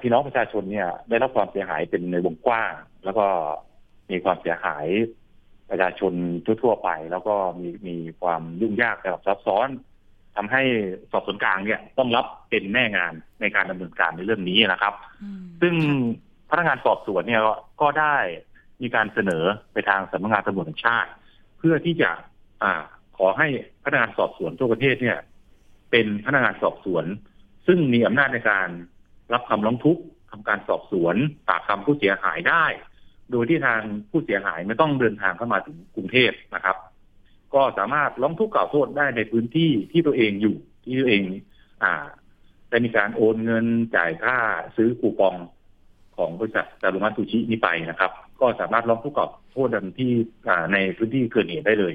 C: พี่น้องประชาชนเนี่ย ได้รับความเสียหายเป็นในวงกว้าง แล้วก็มีความเสียหายประชาชนทั่วๆไป แล้วก็มีมีความยุ่งยากแบบซับซ้อน ทำให้สอบสวนกลางเนี่ยต้องรับเป็นแม่งานในการดำเนินการในเรื่องนี้นะครับ ซึ่งพนักงานสอบสวนเนี่ยก็ได้มีการเสนอไปทางสำนักงานตำรวจแห่งชาติ เพื่อที่จะอ่าขอให้พนักงานสอบสวนทั่วประเทศเนี่ย เป็นพนักงานสอบสวน ซึ่งมีอำนาจในการรับคำร้องทุกข์ทำการสอบสวนปากคำผู้เสียหายได้ โดยที่ทางผู้เสียหายไม่ต้องเดินทางเข้ามาถึงกรุงเทพนะครับ ก็สามารถร้องทุกข์กล่าวโทษได้ในพื้นที่ที่ตัวเองอยู่ที่ตัวเอง อ่าได้มีการโอนเงินจ่ายค่าซื้อคูปองของบริษัทดารุมาซูชินี้ไปนะครับ ก็สามารถร้องทุกข์กล่าวโทษดันที่ในพื้นที่เกิดเหตุได้เลย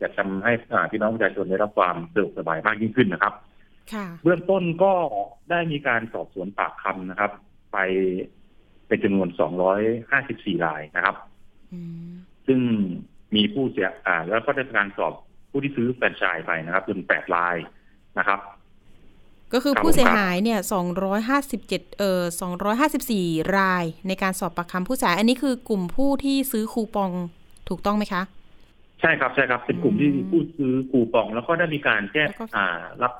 C: จะทำให้พี่น้องประชาชนได้รับความสะดวกสบายมากยิ่งขึ้นนะครับเบื้องต้นก็ได้มีการสอบสวนปากคำนะครับ ไปเป็นจำนวน 254รายนะครับ ซึ่ง มีผู้เสียอ่าแล้วก็ได้การสอบผู้ที่ซื้อแฟรนไชส์ไปนะครับจน8รายนะครับ
A: ก็คือผู้เสียหายเนี่ย257เอ่อ254รายในการสอบปากคำผู้เสียหายอันนี้คือกลุ่มผู้ที่ซื้อคูปองถูกต้องไหมคะ
C: ใช่ครับใช่ครับ เป็นกลุ่มที่ผู้ซื้อคูปอง แล้วก็ได้มีการแจ้งอ่ารับ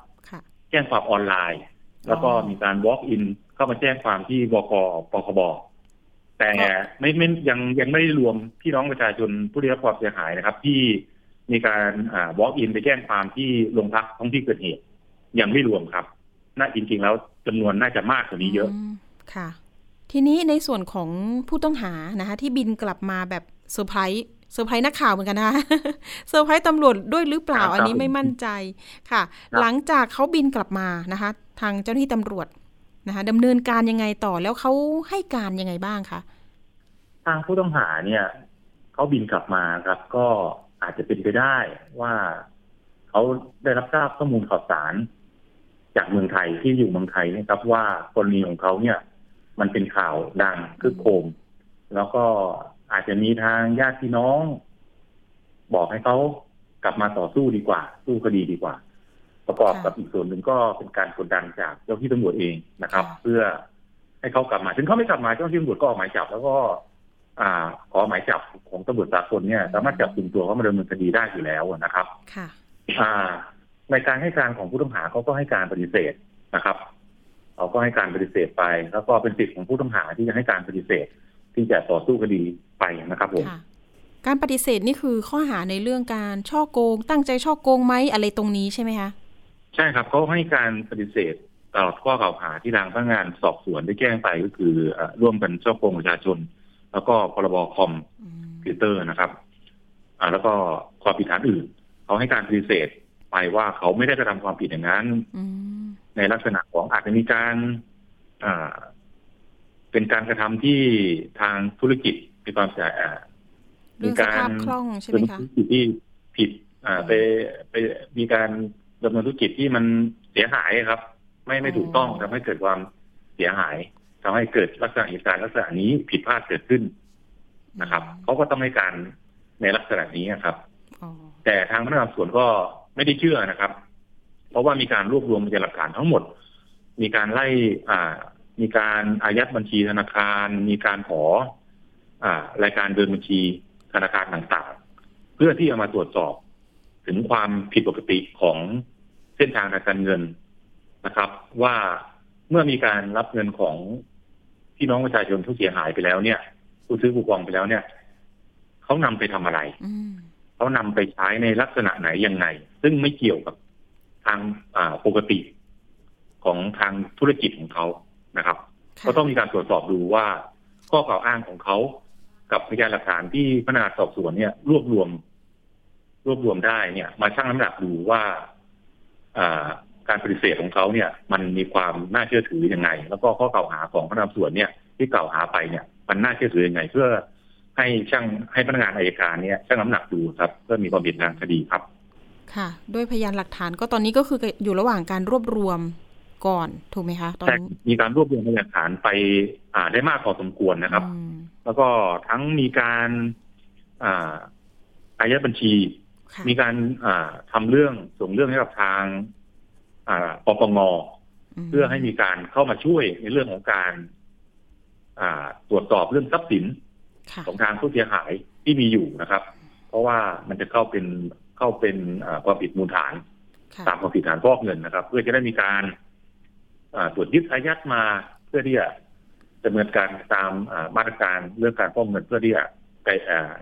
C: แจ้งความออนไลน์ แล้วก็มีการ walk in เข้ามาแจ้งความที่บกปคบ แต่ไม่ไม่ยังยังไม่ได้รวมพี่น้องประชาชนผู้ได้รับความเสียหายนะครับ ที่มีการอ่า walk in ไปแจ้งความที่โรงพักท้องที่เกิดเหตุยังไม่รวมครับ น่าจริง ๆ แล้วจำนวนน่าจะมากกว่านี้เยอะ
A: ค่ะ ทีนี้ในส่วนของผู้ต้องหานะคะ ที่บินกลับมาแบบเซอร์ไพรส์เซอร์ไพรส์นักข่าวเหมือนกันนะเซอร์ไพรส์ตำรวจด้วยหรือเปล่า อันนี้ไม่มั่นใจค่ะ หลังจากเขาบินกลับมานะคะ ทางเจ้าหน้าที่ตำรวจ นะคะดำเนินการยังไงต่อแล้วเขาให้การยังไงบ้างคะ
C: ทางผู้ต้องหาเนี่ยเขาบินกลับมาครับ ก็อาจจะเป็นไปได้ว่าเขาได้รับทราบข้อมูลข่าวสาร จากเมืองไทยที่อยู่เมืองไทยนะครับ ว่ากรณีของเขาเนี่ย มันเป็นข่าวดังคือโคม แล้วก็อาจจะมีทางญาติพี่น้อง บอกให้เขากลับมาต่อสู้ดีกว่า สู้คดีดีกว่า ประกอบกับอีกส่วนหนึ่งก็เป็นการกดดันจากเจ้าที่ตำรวจเองนะครับ เพื่อให้เขากลับมาถึงเขาไม่กลับมาเจ้าที่ตำรวจก็ออกหมายจับ แล้วก็ อ่า ขอหมายจับของตำรวจสากลเนี่ย สามารถจับกลุ่มตัวเขามาดำเนินคดีได้อยู่แล้วนะครับ
A: ค่ะ
C: อ่า ในการให้การของผู้ต้องหาเขาก็ให้การปฏิเสธนะครับเขาก็ให้การปฏิเสธไป แล้วก็เป็นสิทธิ์ของผู้ต้องหาที่จะให้การปฏิเสธ ที่จะต่อสู้คดีไปนะครับผม
A: การปฏิเสธนี่คือข้อหาในเรื่องการช่อโกง ตั้งใจช่อโกงไหมอะไรตรงนี้ใช่ไหมคะ
C: ใช่ครับเขาให้การปฏิเสธตลอดข้อกล่าวหาที่ทางพนักงานสอบสวนได้แจ้งไปก็คือร่วมกันช่อโกงประชาชน แล้วก็พรบคอมพิวเตอร์นะครับ อ่า แล้วก็ความผิดฐานอื่นเขาให้การปฏิเสธไปว่าเขาไม่ได้กระทำความผิดอย่างนั้นในลักษณะของอาจจะมีการอ่าเป็นการกระทำที่ทางธุรกิจมีความเสีย
A: มีการคล่องใช่ไหมคะธุร
C: กิจที่ผิด อ่า ไปไปมีการ ดำเนินธุรกิจที่มันเสียหายครับ ไม่ไม่ถูกต้องทำให้เกิดความเสียหายทำให้เกิดลักษณะเหตุการณ์ลักษณะนี้ผิดพลาดเกิดขึ้นนะครับเขาก็ต้องให้การในลักษณะนี้ครับแต่ทางพนักงานสวนก็ไม่ได้เชื่อนะครับ เพราะว่ามีการรวบรวมพยานหลักฐานทั้งหมด มีการไล่อ่า มีการอายัดบัญชีธนาคาร มีการขอ อ่ารายการเดินบัญชีธนาคารต่างๆ เพื่อที่จะมาตรวจสอบ ถึงความผิดปกติของเส้นทางทางการเงินนะครับ ว่าเมื่อมีการรับเงินของพี่น้องประชาชนผู้เสียหายไปแล้วเนี่ย ผู้ซื้อผู้กองไปแล้วเนี่ยเขานำไปทำอะไรเขานำไปใช้ในลักษณะไหนยังไง ซึ่งไม่เกี่ยวกับทางปกติของทางธุรกิจของเขานะครับ ก็ต้องมีการตรวจสอบดูว่าข้อกล่าวอ้างของเขากับพยานหลักฐานที่พนักงานสอบสวนเนี่ย รวบรวม รวบรวมได้เนี่ย มาชั่งน้ำหนักดูว่าการปฏิเสธของเขาเนี่ย มันมีความน่าเชื่อถือยังไง แล้วก็ข้อกล่าวหาของพนักงานสวนเนี่ย ที่กล่าวหาไปเนี่ย มันน่าเชื่อถือยังไง เพื่อให้ช่างให้พนักงานอายการเนี่ยช่างน้ำหนักดูครับเพื่อมีความผิดทางคดีครับ
A: ค่ะ ด้วยพยานหลักฐานก็ตอนนี้ก็คืออยู่ระหว่างการรวบรวมก่อนถูกไหมคะตอนนี้
C: มีการรวบรวมพยานหลักฐานไปอ่าได้มากพอสมควรนะครับ แล้วก็ทั้งมีการอ่าอายัดบัญชี มีการอ่าทำเรื่องส่งเรื่องให้กับทางอ่าปปงเพื่อให้มีการเข้ามาช่วยในเรื่องของการอ่าตรวจสอบเรื่องทรัพย์สินของทางผู้เสียหายที่มีอยู่นะครับ เพราะว่ามันจะเข้าเป็นเข้าเป็นความผิดมูลฐาน ตามความผิดฐานฟอกเงินนะครับ เพื่อจะได้มีการตรวจยึดอายัดมาเพื่อที่จะดำเนินการตามมาตรการเรื่องการฟอกเงินเพื่อที่จะไป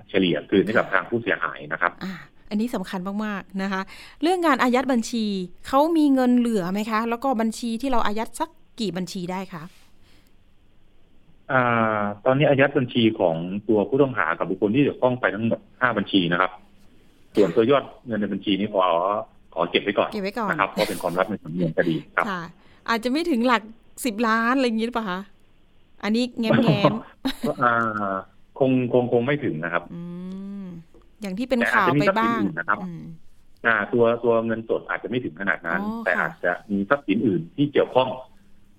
C: เฉลี่ยคืนให้กับทางผู้เสียหายนะครับ
A: อันนี้สำคัญมากๆนะคะ เรื่องงานอายัดบัญชีเขามีเงินเหลือไหมคะ แล้วก็บัญชีที่เราอายัดสักกี่บัญชีได้คะ
C: อ่า ตอนนี้อายัดบัญชีของตัวผู้ต้องหากับบุคคลที่เกี่ยวข้องไปทั้งหมดห้าบัญชีนะครับ ส่วนตัวยอดเงินในบัญชีนี้ขอขอเก็บไว้ก่อน
A: เก็บไว้ก่อน
C: นะครับเพราะเป็นความลับในสำนวนคดีครับ
A: ค่ะอาจจะไม่ถึงหลักสิบล้านอะไรอย่างนี้หรือเปล่าคะอันนี้แง้มแง้ม
C: อ่าคงคงคงไม่ถึงนะครับ
A: อืมอย่างที่เป็นข่าวไปบ้าง
C: นะครับอ่า ตัวตัวเงินสดอาจจะไม่ถึงขนาดนั้น แต่อาจจะมีทรัพย์สินอื่นที่เกี่ยวข้อง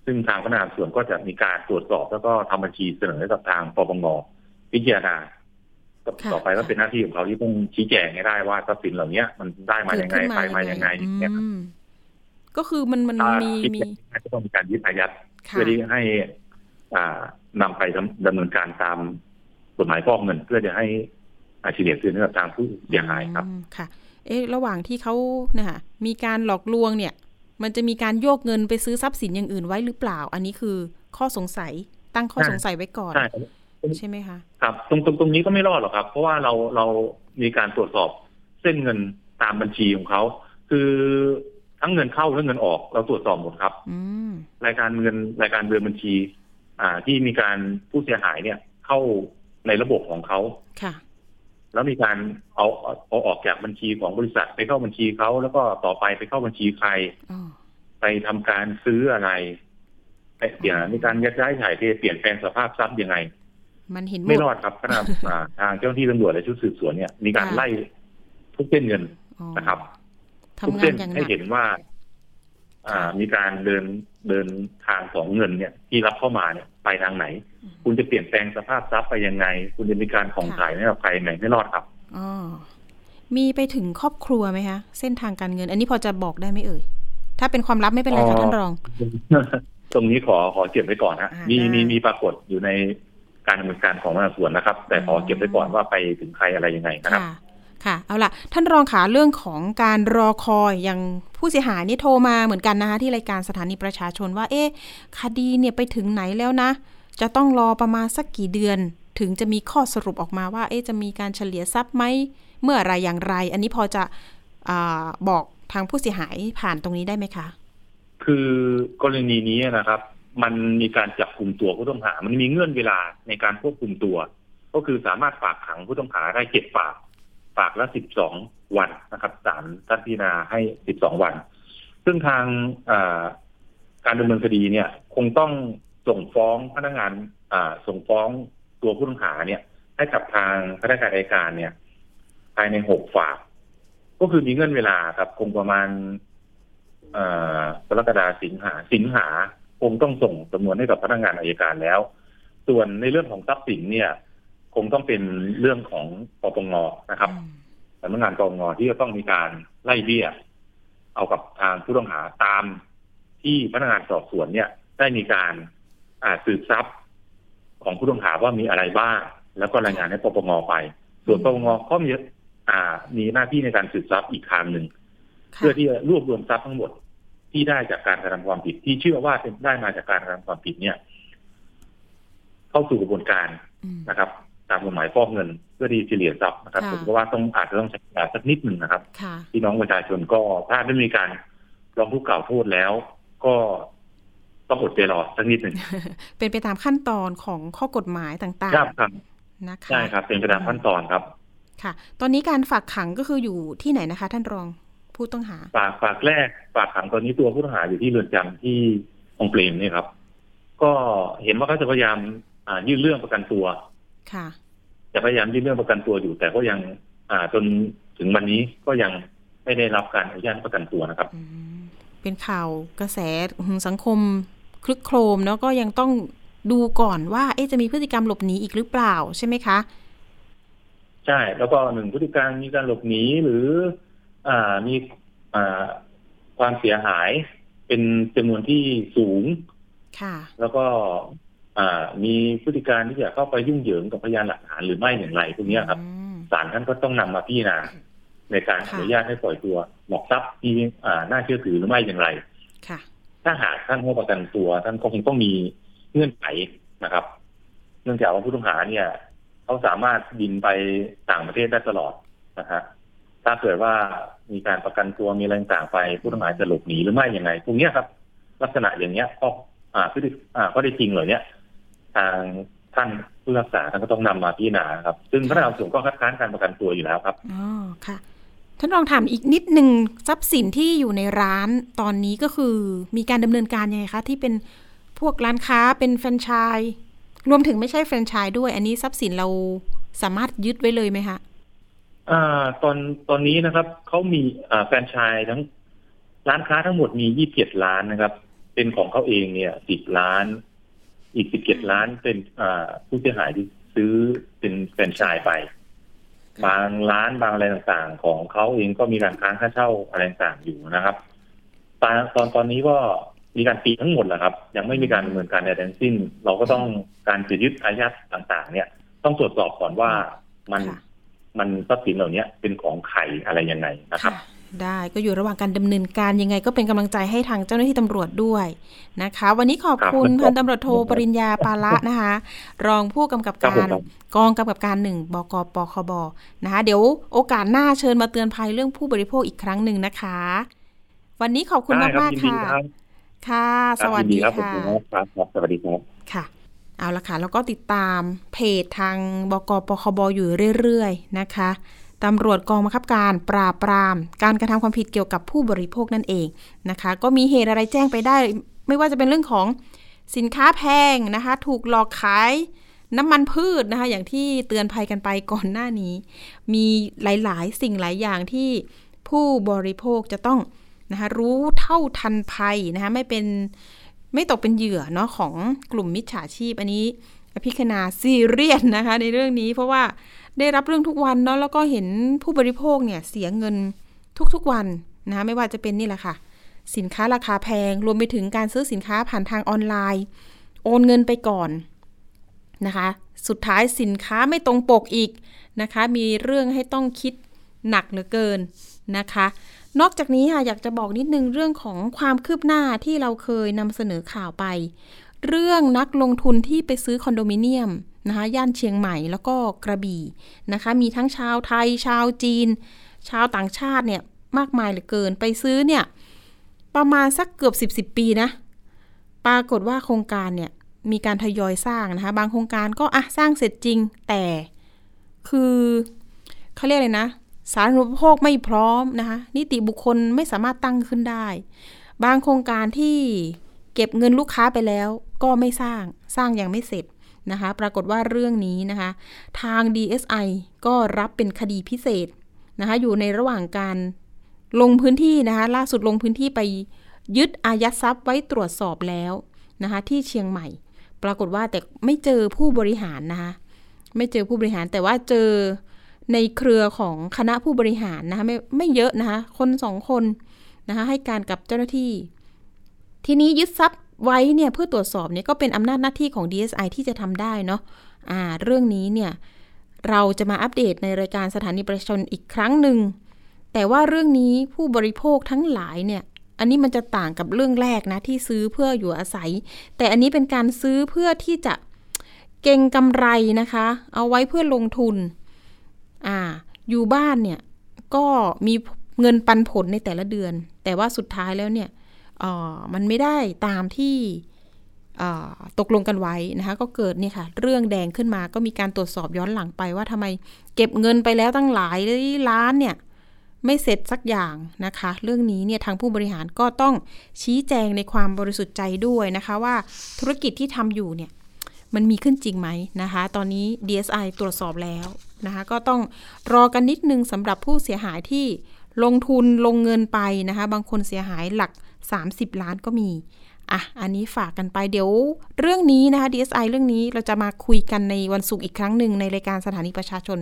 C: ซึ่งทางพนักงานส่วนก็จะมีการตรวจสอบแล้วก็ทำบัญชีเสนอให้กับทางปปงพิจารณาต่อไปก็เป็นหน้าที่ของเขาที่ต้องชี้แจงให้ได้ว่าทรัพย์สินเหล่านี้มันได้มาอย่างไงไปมาอย่างไงเนี่ย
A: ก็คือมันมันมี
C: มีก็ต้องมีการยึดอายัดเพื่อที่ให้อ่านำไปดำเนินการตามกฎหมายฟอกเงิน เพื่อจะให้ อาชีพคืนให้กับทางผู้เสียหายครับ
A: ค่ะ เอ๊ะระหว่างที่เขานะคะมีการหลอกลวงเนี่ย มันจะมีการโยกเงินไปซื้อทรัพย์สินอย่างอื่นไว้หรือเปล่า อันนี้คือข้อสงสัยตั้งข้อสงสัยไว้ก่อน ใช่ไหมคะ
C: ครับตรงตรงตรงนี้ก็ไม่รอดหรอกครับ เพราะว่าเราเรามีการตรวจสอบเส้นเงินตามบัญชีของเขาคือทั้งเงินเข้าและเงินออกเราตรวจสอบหมดครับรายการเงินรายการเดือนบัญชี อ่าที่มีการผู้เสียหายเนี่ย เข้าในระบบของเขา
A: ค่ะ
C: แล้วมีการเอาเอาออกจากบัญชีของบริษัทไปเข้าบัญชีเขาแล้วก็ต่อไปไปเข้าบัญชีใคร
A: อ๋อ
C: ไปทำการซื้ออะไรไปเปลี่ยนมีการยัดย้ายถ่ายเทเปลี่ยนแปลงสภาพทรัพย์ยังไง
A: มันเห็นห
C: ไม่
A: ด
C: รอดครับขณะอ่าทางเจ้าหน้าที่ตำรวจและชุดสืบสวนเนี่ย มีการ
A: ค่ะ
C: ไล่ทุกเส้นเงิน
A: อ๋อ
C: นะครับทุก
A: ทำงา
C: เส้
A: น
C: น
A: อย่างห
C: ให้
A: นัก
C: เห็นว่าอ่า มีการเดินเดินทางของเงินเนี่ย ที่รับเข้ามาเนี่ยไปทางไหน คุณจะเปลี่ยนแปลงสภาพทรัพย์ไปยังไง คุณจะมีการของถ่ายให้กับใครไหนไม่รอดครับ
A: อ๋อมีไปถึงครอบครัวไหมคะเส้นทางการเงิน อันนี้พอจะบอกได้ไหมเอ่ย ถ้าเป็นความลับไม่เป็นไร
C: อ๋
A: ค่ะ
C: อ
A: ท่านรอง
C: ตรงนี้ขอขอเก็บไว้ก่อนฮะ
A: อ่า
C: มี
A: ได้
C: มีมีปรากฏอยู่ในการดำเนินการของพนักงานสอบสวนนะครับ แต่ขอเก็บไว้ก่อนว่าไปถึงใครอะไรยังไงนะครับ
A: ค่ะ เอาล่ะ ท่านรองขาเรื่องของการรอคอยอย่างผู้เสียหายนี่โทรมาเหมือนกันนะคะ ที่รายการสถานีประชาชนว่า เอ๊ะคดีเนี่ยไปถึงไหนแล้วนะ จะต้องรอประมาณสักกี่เดือน ถึงจะมีข้อสรุปออกมาว่า เอ๊ะจะมีการเฉลี่ยทรัพย์ไหมเมื่อไรอย่างไร อันนี้พอจะอบอกทางผู้เสียหายผ่านตรงนี้ได้ไหมคะ
C: คือกรณีนี้นะครับ มันมีการจับกลุ่มตัวผู้ต้องหา มันมีเงื่อนเวลาในการควบคุมตัว ก็คือสามารถฝากขังผู้ต้องหาได้เจ็ดฝาก ฝากละสิบสองวันนะครับศาลท่านพิจารณาให้สิบสองวัน ซึ่งทางการดำเนินคดีเนี่ย คงต้องส่งฟ้องพนักงานส่งฟ้องตัวผู้ต้องหาเนี่ย ให้กับทางพนักงานอัยการเนี่ย ภายในหกฝาก ก็คือมีเงื่อนเวลาครับคงประมาณกรกฎาสิงหาสิงหาคงต้องส่งจำนวนให้กับพนักงานอายการแล้ว ส่วนในเรื่องของทรัพย์สินเนี่ย งต้องเป็นเรื่องของปปงนะครับสำนักงานปปงที่จะต้องมีการไล่เบี้ย เอากับทางผู้ต้องหาตามที่พนักงานสอบสวนเนี่ย ได้มีการอ่าสืบทรัพย์ของผู้ต้องหาว่ามีอะไรบ้าง แล้วก็รายงานให้ปปงไป ส่วนปปงก็มีอ่า มีหน้าที่ในการสืบทรัพย์อีกทางหนึ่ง
A: ค่ะ
C: เพื่อที่จะรวบรวมทรัพย์ทั้งหมดที่ได้จากการกระทำความผิด ที่เชื่อว่าเป็นได้มาจากการกระทำความผิดเนี่ย เข้าสู่กระบวนการ
A: อืม
C: นะครับ ตามกฎหมายฟอกเงิน เพื่อที่จะเฉลี่ยทรัพย์นะครับ
A: ค่ะ
C: ผมก็ว่าต้องอาจจะต้องใช้เวลาสักนิดหนึ่งนะครับ
A: ค่ะ
C: พี่น้องประชาชนก็ถ้าได้มีการร้องทุกข์กล่าวโทษแล้ว ก็ต้องอดใจรอสักนิดหนึ่ง
A: เป็นไปตามขั้นตอนของข้อกฎหมายต่าง
C: ครับครับ
A: ๆนะคะ
C: ใช่ครับ เป็นไปตามขั้นตอนครับ
A: ค่ะ ตอนนี้การฝากขังก็คืออยู่ที่ไหนนะคะ ท่านรองผู้ต้องหา
C: ฝากฝากแรก ฝากขังตอนนี้ตัวผู้ต้องหาอยู่ที่เรือนจำที่องเปรมเนี่ยครับ ก็เห็นว่าเขาจะพยายามอ่ายื่นเรื่องประกันตัว
A: ค่ะ
C: จะพยายามยื่นเรื่องประกันตัวอยู่ แต่ก็ยัง อ่าจนถึงวันนี้ก็ยังไม่ได้รับการอนุญาตประกันตัวนะครับ
A: อืมเป็นข่าวกระแสสังคมคลึกโครมแล้วก็ยังต้องดูก่อนว่า เอ๊ะจะมีพฤติกรรมหลบหนีอีกหรือเปล่าใช่ไหมคะ
C: ใช่ แล้วก็หนึ่งพฤติการมีการหลบหนีหรือ อ่ามีอ่าความเสียหายเป็นจำนวนที่สูง
A: ค่ะ
C: แล้วก็อ่า มีพฤติการที่จะเข้าไปยุ่งเหยิงกับพยานหลักฐานหรือไม่อย่างไรพวกเนี้ยครับ
A: อืม
C: ศาลท่านก็ต้องนำมาพิจารณาในการอ
A: ค่ะ
C: นุญาตให้ปล่อยตัวหมอกทรัพย์ที่อ่าน่าเชื่อถือหรือไม่อย่างไร
A: ค่ะ
C: ถ้าหากท่านให้ประกันตัว ท่านก็คงต้องมีเงื่อนไขนะครับ เนื่องจากว่าผู้ต้องหาเนี่ยเขาสามารถบินไปต่างประเทศได้ตลอดนะฮะถ้าเกิดว่ามีการประกันตัวมีอะไรต่างๆไป ผู้ต้องหาจะหลบหนีหรือไม่อย่างไรพวกเนี้ยครับ ลักษณะอย่างเนี้ยก็อ่าพฤติอ่าก็ได้จริงเหล่าเนี้ย ทางท่านผู้รักษาท่านก็ต้องนำมาพิจารณาครับ ซึ่งพนักงานสอบสวนก็คัดค้านการประกันตัวอยู่แล้วครับ
A: อ๋อค่ะท่านรองถามอีกนิดหนึ่งทรัพย์สินที่อยู่ในร้านตอนนี้ก็คือมีการดำเนินการยังไงคะ ที่เป็นพวกร้านค้าเป็นแฟรนไชส์รวมถึงไม่ใช่แฟรนไชส์ด้วย อันนี้ทรัพย์สินเราสามารถยึดไว้เลยไหมคะ
C: อ่าตอนตอนนี้นะครับเขามีอ่าแฟรนไชส์ทั้งร้านค้าทั้งหมดมียี่สิบเจ็ดล้านนะครับ เป็นของเขาเองเนี่ยสิบล้าน อีกสิบเจ็ดล้านเป็นอ่าผู้เสียหายที่ซื้อเป็นแฟรนไชส์ไป บางร้านบางอะไรต่างๆ ของเขาเองก็มีการค้างค่าเช่าอะไรต่างๆอยู่นะครับตอนตอนตอนนี้ก็มีการปิดทั้งหมดแหละครับ ยังไม่มีการดำเนินการใดทั้งสิ้น เราก็ต้องการจะยึดอายัดต่าง ๆ เนี่ย ต้องตรวจสอบก่อนว่ามัน
A: ค่ะ
C: มันทรัพย์สินเหล่านี้เป็นของใครอะไรยังไงนะครับ
A: ค่ะ ได้ก็อยู่ระหว่างการดำเนินการยังไงก็เป็นกำลังใจให้ทางเจ้าหน้าที่ตำรวจด้วยนะคะ วันนี้ขอบคุณ
C: ครับ
A: พันตำรวจโทปริญญาปาละนะคะ รองผู้กำกับ
C: ครับ
A: การ
C: ผมครับ
A: กองกำกับการหนึ่งบกปคบนะคะเดี๋ยวโอกาสหน้าเชิญมาเตือนภัยเรื่องผู้บริโภคอีกครั้งหนึ่งนะคะ วันนี้ขอบคุณ
C: ได้
A: มาก
C: รับ
A: มาก
C: ยิน
A: ๆค่ะ
C: ครับ
A: ค่ะ
C: ค
A: ส
C: รับ
A: วัส
C: ยิน
A: ดี
C: ครับผม
A: ค่ะ
C: ครับครับสวัสดีครับ
A: ค่ะเอาละค่ะแล้วก็ติดตามเพจทางบกปคบอยู่เรื่อยๆนะคะ ตำรวจกองบังคับการปราบปราม การกระทำความผิดเกี่ยวกับผู้บริโภคนั่นเองนะคะ ก็มีเหตุอะไรแจ้งไปได้ ไม่ว่าจะเป็นเรื่องของสินค้าแพงนะคะ ถูกหลอกขายน้ำมันพืชนะคะ อย่างที่เตือนภัยกันไปก่อนหน้านี้ มีหลาย ๆ สิ่งหลายอย่างที่ผู้บริโภคจะต้องนะคะรู้เท่าทันภัยนะคะไม่เป็นไม่ตกเป็นเหยื่อเนาะของกลุ่มมิจฉาชีพ อันนี้พิคณาซีเรียสนะคะในเรื่องนี้เพราะว่า ได้รับเรื่องทุกวันเนาะแล้วก็เห็นผู้บริโภคเนี่ยเสียเงินทุกๆวันนะคะไม่ว่าจะเป็นนี่แหละค่ะ สินค้าราคาแพงรวมไปถึงการซื้อสินค้าผ่านทางออนไลน์ โอนเงินไปก่อนนะคะ สุดท้ายสินค้าไม่ตรงปกอีกนะคะ มีเรื่องให้ต้องคิดหนักเหลือเกินนะคะ นอกจากนี้ค่ะอยากจะบอกนิดนึงเรื่องของความคืบหน้าที่เราเคยนำเสนอข่าวไป เรื่องนักลงทุนที่ไปซื้อคอนโดมิเนียม นะคะย่านเชียงใหม่แล้วก็กระบี่นะคะ มีทั้งชาวไทย ชาวจีน ชาวต่างชาติเนี่ยมากมายเหลือเกินไปซื้อเนี่ยประมาณสักเกือบ 10บสปีนะปรากฏว่าโครงการเนี่ยมีการทยอยสร้างนะคะบางโครงการก็อะสร้างเสร็จจริงแต่คือเขาเรียกเลยนะ สาธารณูปโภคไม่พร้อมนะคะนิติบุคคลไม่สามารถตั้งขึ้นได้ บางโครงการที่เก็บเงินลูกค้าไปแล้วก็ไม่สร้างสร้างยังไม่เสร็จ นะคะ ปรากฏว่าเรื่องนี้นะคะ ทาง DSI ก็รับเป็นคดีพิเศษนะคะ อยู่ในระหว่างการลงพื้นที่นะคะ ล่าสุดลงพื้นที่ไปยึดอายัดทรัพย์ไว้ตรวจสอบแล้วนะคะ ที่เชียงใหม่ ปรากฏว่าแต่ไม่เจอผู้บริหารนะคะ ไม่เจอผู้บริหารแต่ว่าเจอในเครือของคณะผู้บริหารนะคะไม่ไม่เยอะนะคะ คนสองคนนะคะให้การกับเจ้าหน้าที่ ทีนี้ยึดทรัพย์ ไว้เนี่ยเพื่อตรวจสอบเนี่ยก็เป็นอำนาจหน้าที่ของ DSI ที่จะทำได้เนาะอ่าเรื่องนี้เนี่ยเราจะมาอัปเดตในรายการสถานีประชาชนอีกครั้งหนึ่ง แต่ว่าเรื่องนี้ผู้บริโภคทั้งหลายเนี่ย อันนี้มันจะต่างกับเรื่องแรกนะที่ซื้อเพื่ออยู่อาศัย แต่อันนี้เป็นการซื้อเพื่อที่จะเก่งกำไรนะคะ เอาไว้เพื่อลงทุน อ่า อยู่บ้านเนี่ยก็มีเงินปันผลในแต่ละเดือน แต่ว่าสุดท้ายแล้วเนี่ย มันไม่ได้ตามที่ตกลงกันไว้นะคะ ก็เกิดเนี่ยค่ะ เรื่องแดงขึ้นมาก็มีการตรวจสอบย้อนหลังไปว่าทำไมเก็บเงินไปแล้วตั้งหลายล้านเนี่ยไม่เสร็จสักอย่างนะคะ เรื่องนี้เนี่ยทางผู้บริหารก็ต้องชี้แจงในความบริสุทธิ์ใจด้วยนะคะ ว่าธุรกิจที่ทำอยู่เนี่ยมันมีขึ้นจริงไหมนะคะ ตอนนี้ DSI ตรวจสอบแล้วนะคะ ก็ต้องรอกันนิดนึงสำหรับผู้เสียหายที่ลงทุนลงเงินไปนะคะ บางคนเสียหายหลัก 30 ล้านก็มี อะ อันนี้ฝากกันไปเดี๋ยวเรื่องนี้นะคะ DSI เรื่องนี้เราจะมาคุยกันในวันศุกร์อีกครั้งหนึ่งในรายการสถานีประชาชน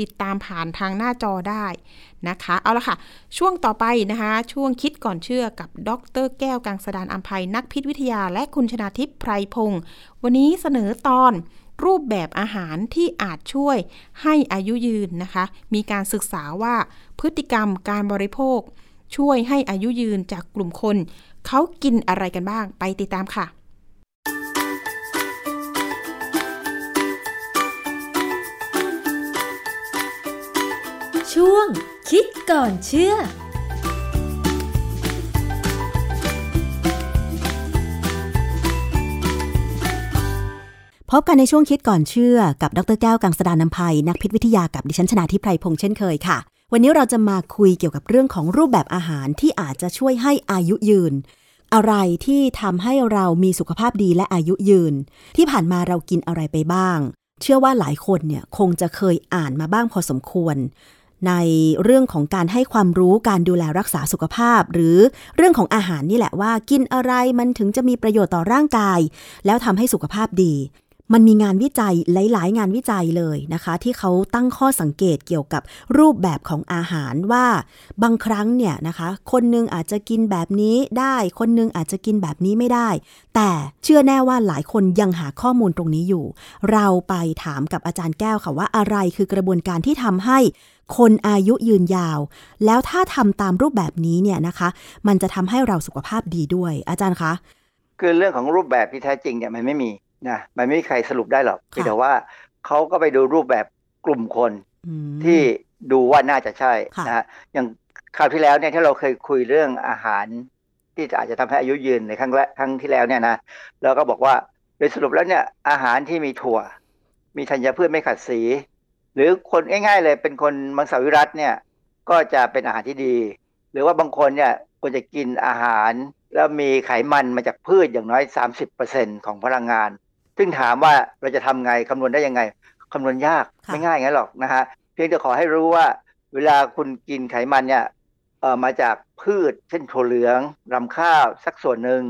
A: ติดตามผ่านทางหน้าจอได้นะคะ เอาละค่ะ ช่วงต่อไปนะคะ ช่วงคิดก่อนเชื่อกับดร แก้วกังสดานอัมภัยนักพิษวิทยา และคุณชนาทิพย์ไพรพงศ์วันนี้เสนอตอนรูปแบบอาหารที่อาจช่วยให้อายุยืนนะคะ มีการศึกษาว่าพฤติกรรมการบริโภค ช่วยให้อายุยืนจากกลุ่มคน เขากินอะไรกันบ้างไปติดตามค่ะ
D: ช่วงคิดก่อนเชื่อ
E: พบกันในช่วงคิดก่อนเชื่อกับ ดรแก้วกังสดานนภัย นักพิษวิทยากับดิฉันชนาทิพไพรพงษ์เช่นเคยค่ะ วันนี้เราจะมาคุยเกี่ยวกับเรื่องของรูปแบบอาหารที่อาจจะช่วยให้อายุยืน อะไรที่ทำให้เรามีสุขภาพดีและอายุยืน ที่ผ่านมาเรากินอะไรไปบ้าง เชื่อว่าหลายคนเนี่ยคงจะเคยอ่านมาบ้างพอสมควร ในเรื่องของการให้ความรู้การดูแลรักษาสุขภาพ หรือเรื่องของอาหารนี่แหละว่า กินอะไรมันถึงจะมีประโยชน์ต่อร่างกาย แล้วทำให้สุขภาพดี มันมีงานวิจัยหลาย ๆ งานวิจัยเลยนะคะ ที่เขาตั้งข้อสังเกตเกี่ยวกับรูปแบบของอาหารว่าบางครั้งเนี่ยนะคะ คนนึงอาจจะกินแบบนี้ได้ คนนึงอาจจะกินแบบนี้ไม่ได้ แต่เชื่อแน่ว่าหลายคนยังหาข้อมูลตรงนี้อยู่ เราไปถามกับอาจารย์แก้วค่ะว่าอะไรคือกระบวนการที่ทำให้คนอายุยืนยาว แล้วถ้าทำตามรูปแบบนี้เนี่ยนะคะ มันจะทำให้เราสุขภาพดีด้วย อาจารย์คะ
F: คือเรื่องของรูปแบบที่แท้จริงเนี่ยมันไม่มี นะมันไม่มีใครสรุปได้หรอกแต่ว่าเขาก็ไปดูรูปแบบกลุ่มคนที่ดูว่าน่าจะใช่นะฮะอย่างคราวที่แล้วเนี่ยที่เราเคยคุยเรื่องอาหาร ที่อาจจะทำให้อายุยืนในครั้งแรกครั้งที่แล้วเนี่ยนะเราก็บอกว่าโดยสรุปแล้วเนี่ยอาหารที่มีถั่ว มีธัญพืชไม่ขัดสี หรือคนง่ายๆเลยเป็นคนมังสวิรัตเนี่ยก็จะเป็นอาหารที่ดี หรือว่าบางคนเนี่ยควรจะกินอาหาร แล้วมีไขมันมาจากพืชอย่างน้อย 30%ของพลังงาน ซึ่งถามว่าเราจะทำไงคำนวณได้ยังไงคำนวณยากไม่ง่ายงั้นหรอกนะฮะเพียงแต่ขอให้รู้ว่า เวลาคุณกินไขมันเนี่ยเอ่อมาจากพืช เช่นถั่วเหลืองรำข้าวสักส่วนหนึ่ง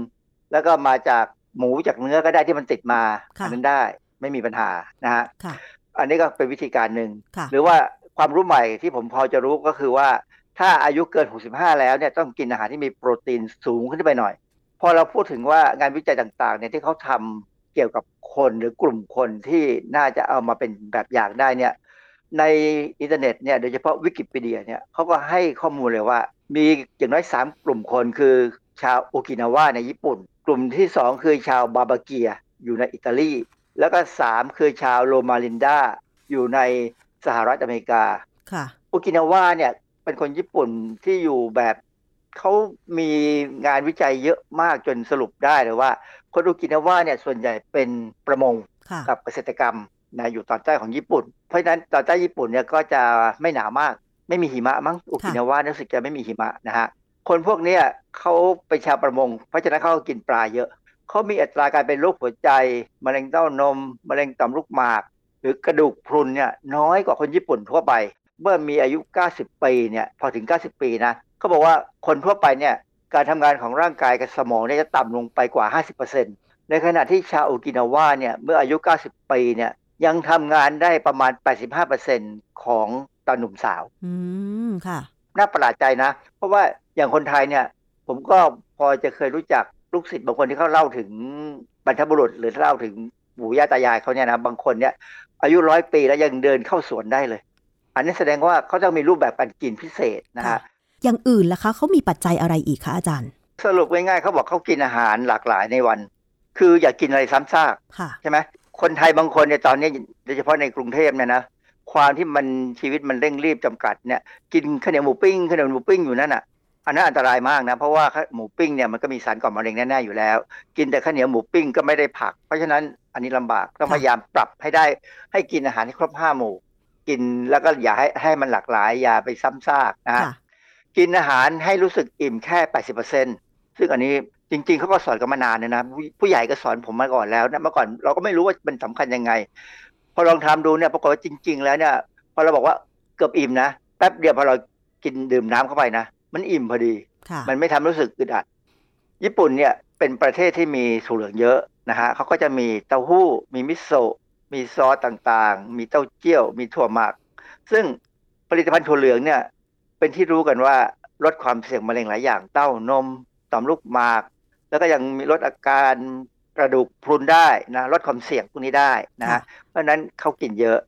F: แล้วก็มาจากหมูจากเนื้อก็ได้ที่มันติดมาอันนั้นได้ไม่มีปัญหานะฮะอันนี้ก็เป็นวิธีการหนึ่งหรือว่าความรู้ใหม่ที่ผมพอจะรู้ก็คือว่า ถ้าอายุเกิน 65 แล้วเนี่ยต้องกินอาหารที่มีโปรตีนสูงขึ้นไปหน่อย พอเราพูดถึงว่างานวิจัยต่างๆเนี่ยที่เขาทำเกี่ยวกับคนหรือกลุ่มคนที่น่าจะเอามาเป็นแบบอย่างได้เนี่ยในอินเทอร์เน็ตเนี่ยโดยเฉพาะวิกิพีเดียเนี่ยเขาก็ให้ข้อมูลเลยว่า มีอย่างน้อย 3 กลุ่มคนคือชาวโอกินาวาในญี่ปุ่น กลุ่มที่ 2 คือชาวบาบาเกียอยู่ในอิตาลี แล้วก็ 3 คือชาวโรมาลินดาอยู่ในสหรัฐอเมริกา
E: ค่ะ
F: โอกินาวาเนี่ยเป็นคนญี่ปุ่นที่อยู่แบบเขามีงานวิจัยเยอะมากจนสรุปได้เลยว่า คนโอกินาวาเนี่ยส่วนใหญ่เป็นประมงกับเกษตรกรรมนะอยู่ตอนใต้ของญี่ปุ่น เพราะฉะนั้นตอนใต้ญี่ปุ่นเนี่ยก็จะไม่หนาวมาก ไม่มีหิมะมั้งโอกินาวารู้สึกจะไม่มีหิมะนะฮะคนพวกนี้เขาเป็นชาวประมง เพราะฉะนั้นเขากินปลาเยอะเขามีอัตราการเป็นโรคหัวใจมะเร็งเต้านมมะเร็งต่อมลูกหมาก หรือกระดูกพรุนเนี่ยน้อยกว่าคนญี่ปุ่นทั่วไป เมื่อมีอายุ 90 ปีเนี่ยพอถึง 90 ปีนะเขาบอกว่าคนทั่วไปเนี่ย การทำงานของร่างกายกับสมองเนี่ยจะต่ำลงไปกว่า 50%ในขณะที่ชาวโอกินาวาเนี่ยเมื่ออายุ 90 ปีเนี่ยยังทำงานได้ประมาณ 85%ของตอนหนุ่มสาว
E: อืมค่ะ
F: น่าประหลาดใจนะ เพราะว่าอย่างคนไทยเนี่ย ผมก็พอจะเคยรู้จักลูกศิษย์บางคนที่เขาเล่าถึงบรรพบุรุษหรือเล่าถึงปู่ย่าตายายเขาเนี่ยนะบางคนเนี่ย อายุร้อยปีแล้วยังเดินเข้าสวนได้เลย อันนี้แสดงว่าเขาต้องมีรูปแบบการกินพิเศษนะฮะ
E: อย่างอื่นล่ะคะเขามีปัจจัยอะไรอีกคะอาจารย์
F: สรุปง่ายๆเขาบอกเขากินอาหารหลากหลายในวัน คืออย่ากกินอะไรซ้ำซากใช่ไหมคนไทยบางคนเนี่ยตอนนี้โดยเฉพาะในกรุงเทพเนี่ยนะความที่มันชีวิตมันเร่งรีบจำกัดเนี่ยกินข้าวเหนียวหมูปิ้งข้าวเหนียวหมูปิ้งอยู่นั่นอะอันนั้นอันตรายมากนะเพราะว่าหมูปิ้งเนี่ยมันก็มีสารก่อมะเร็งแน่ๆอยู่แล้ว กินแต่ข้าวเหนียวหมูปิ้งก็ไม่ได้ผัก เพราะฉะนั้นอันนี้ลำบากต้องพยายามปรับให้ได้ให้กินอาหารที่ครบห้าหมู่ กินแล้วก็อย่าให้ให้มันหลากหลายอย่าไปซ้ำซากนะ กินอาหารให้รู้สึกอิ่มแค่แปดสิบเปอร์เซ็นซึ่งอันนี้จริง ๆเขาก็สอนกันมานานเนี่ยนะผู้ใหญ่ก็สอนผมมาก่อนแล้วนะเมื่อก่อนเราก็ไม่รู้ว่ามันสำคัญยังไง พอลองทำดูเนี่ยปรากฏว่าจริง ๆ แล้วเนี่ยพอเราบอกว่าเกือบอิ่มนะแป๊บเดียวพอเรากินดื่มน้ำเข้าไปนะมันอิ่มพอดี มันไม่ทำรู้สึกอึดอัด ญี่ปุ่นเนี่ยเป็นประเทศที่มีถั่วเหลืองเยอะนะฮะเขาก็จะมีเต้าหู้ มีมิโซะมีซอสต่างๆ มีเต้าเจี้ยว มีถั่วหมัก ซึ่งผลิตภัณฑ์ถั่วเหลืองเนี่ย เป็นที่รู้กันว่าลดความเสี่ยงมะเร็งหลายอย่างเต้านมต่อมลูกหมาก แล้วก็ยังมีลดอาการกระดูกพรุนได้นะลดความเสี่ยงพวกนี้ได้นะเพราะนั้นเขากินเยอะ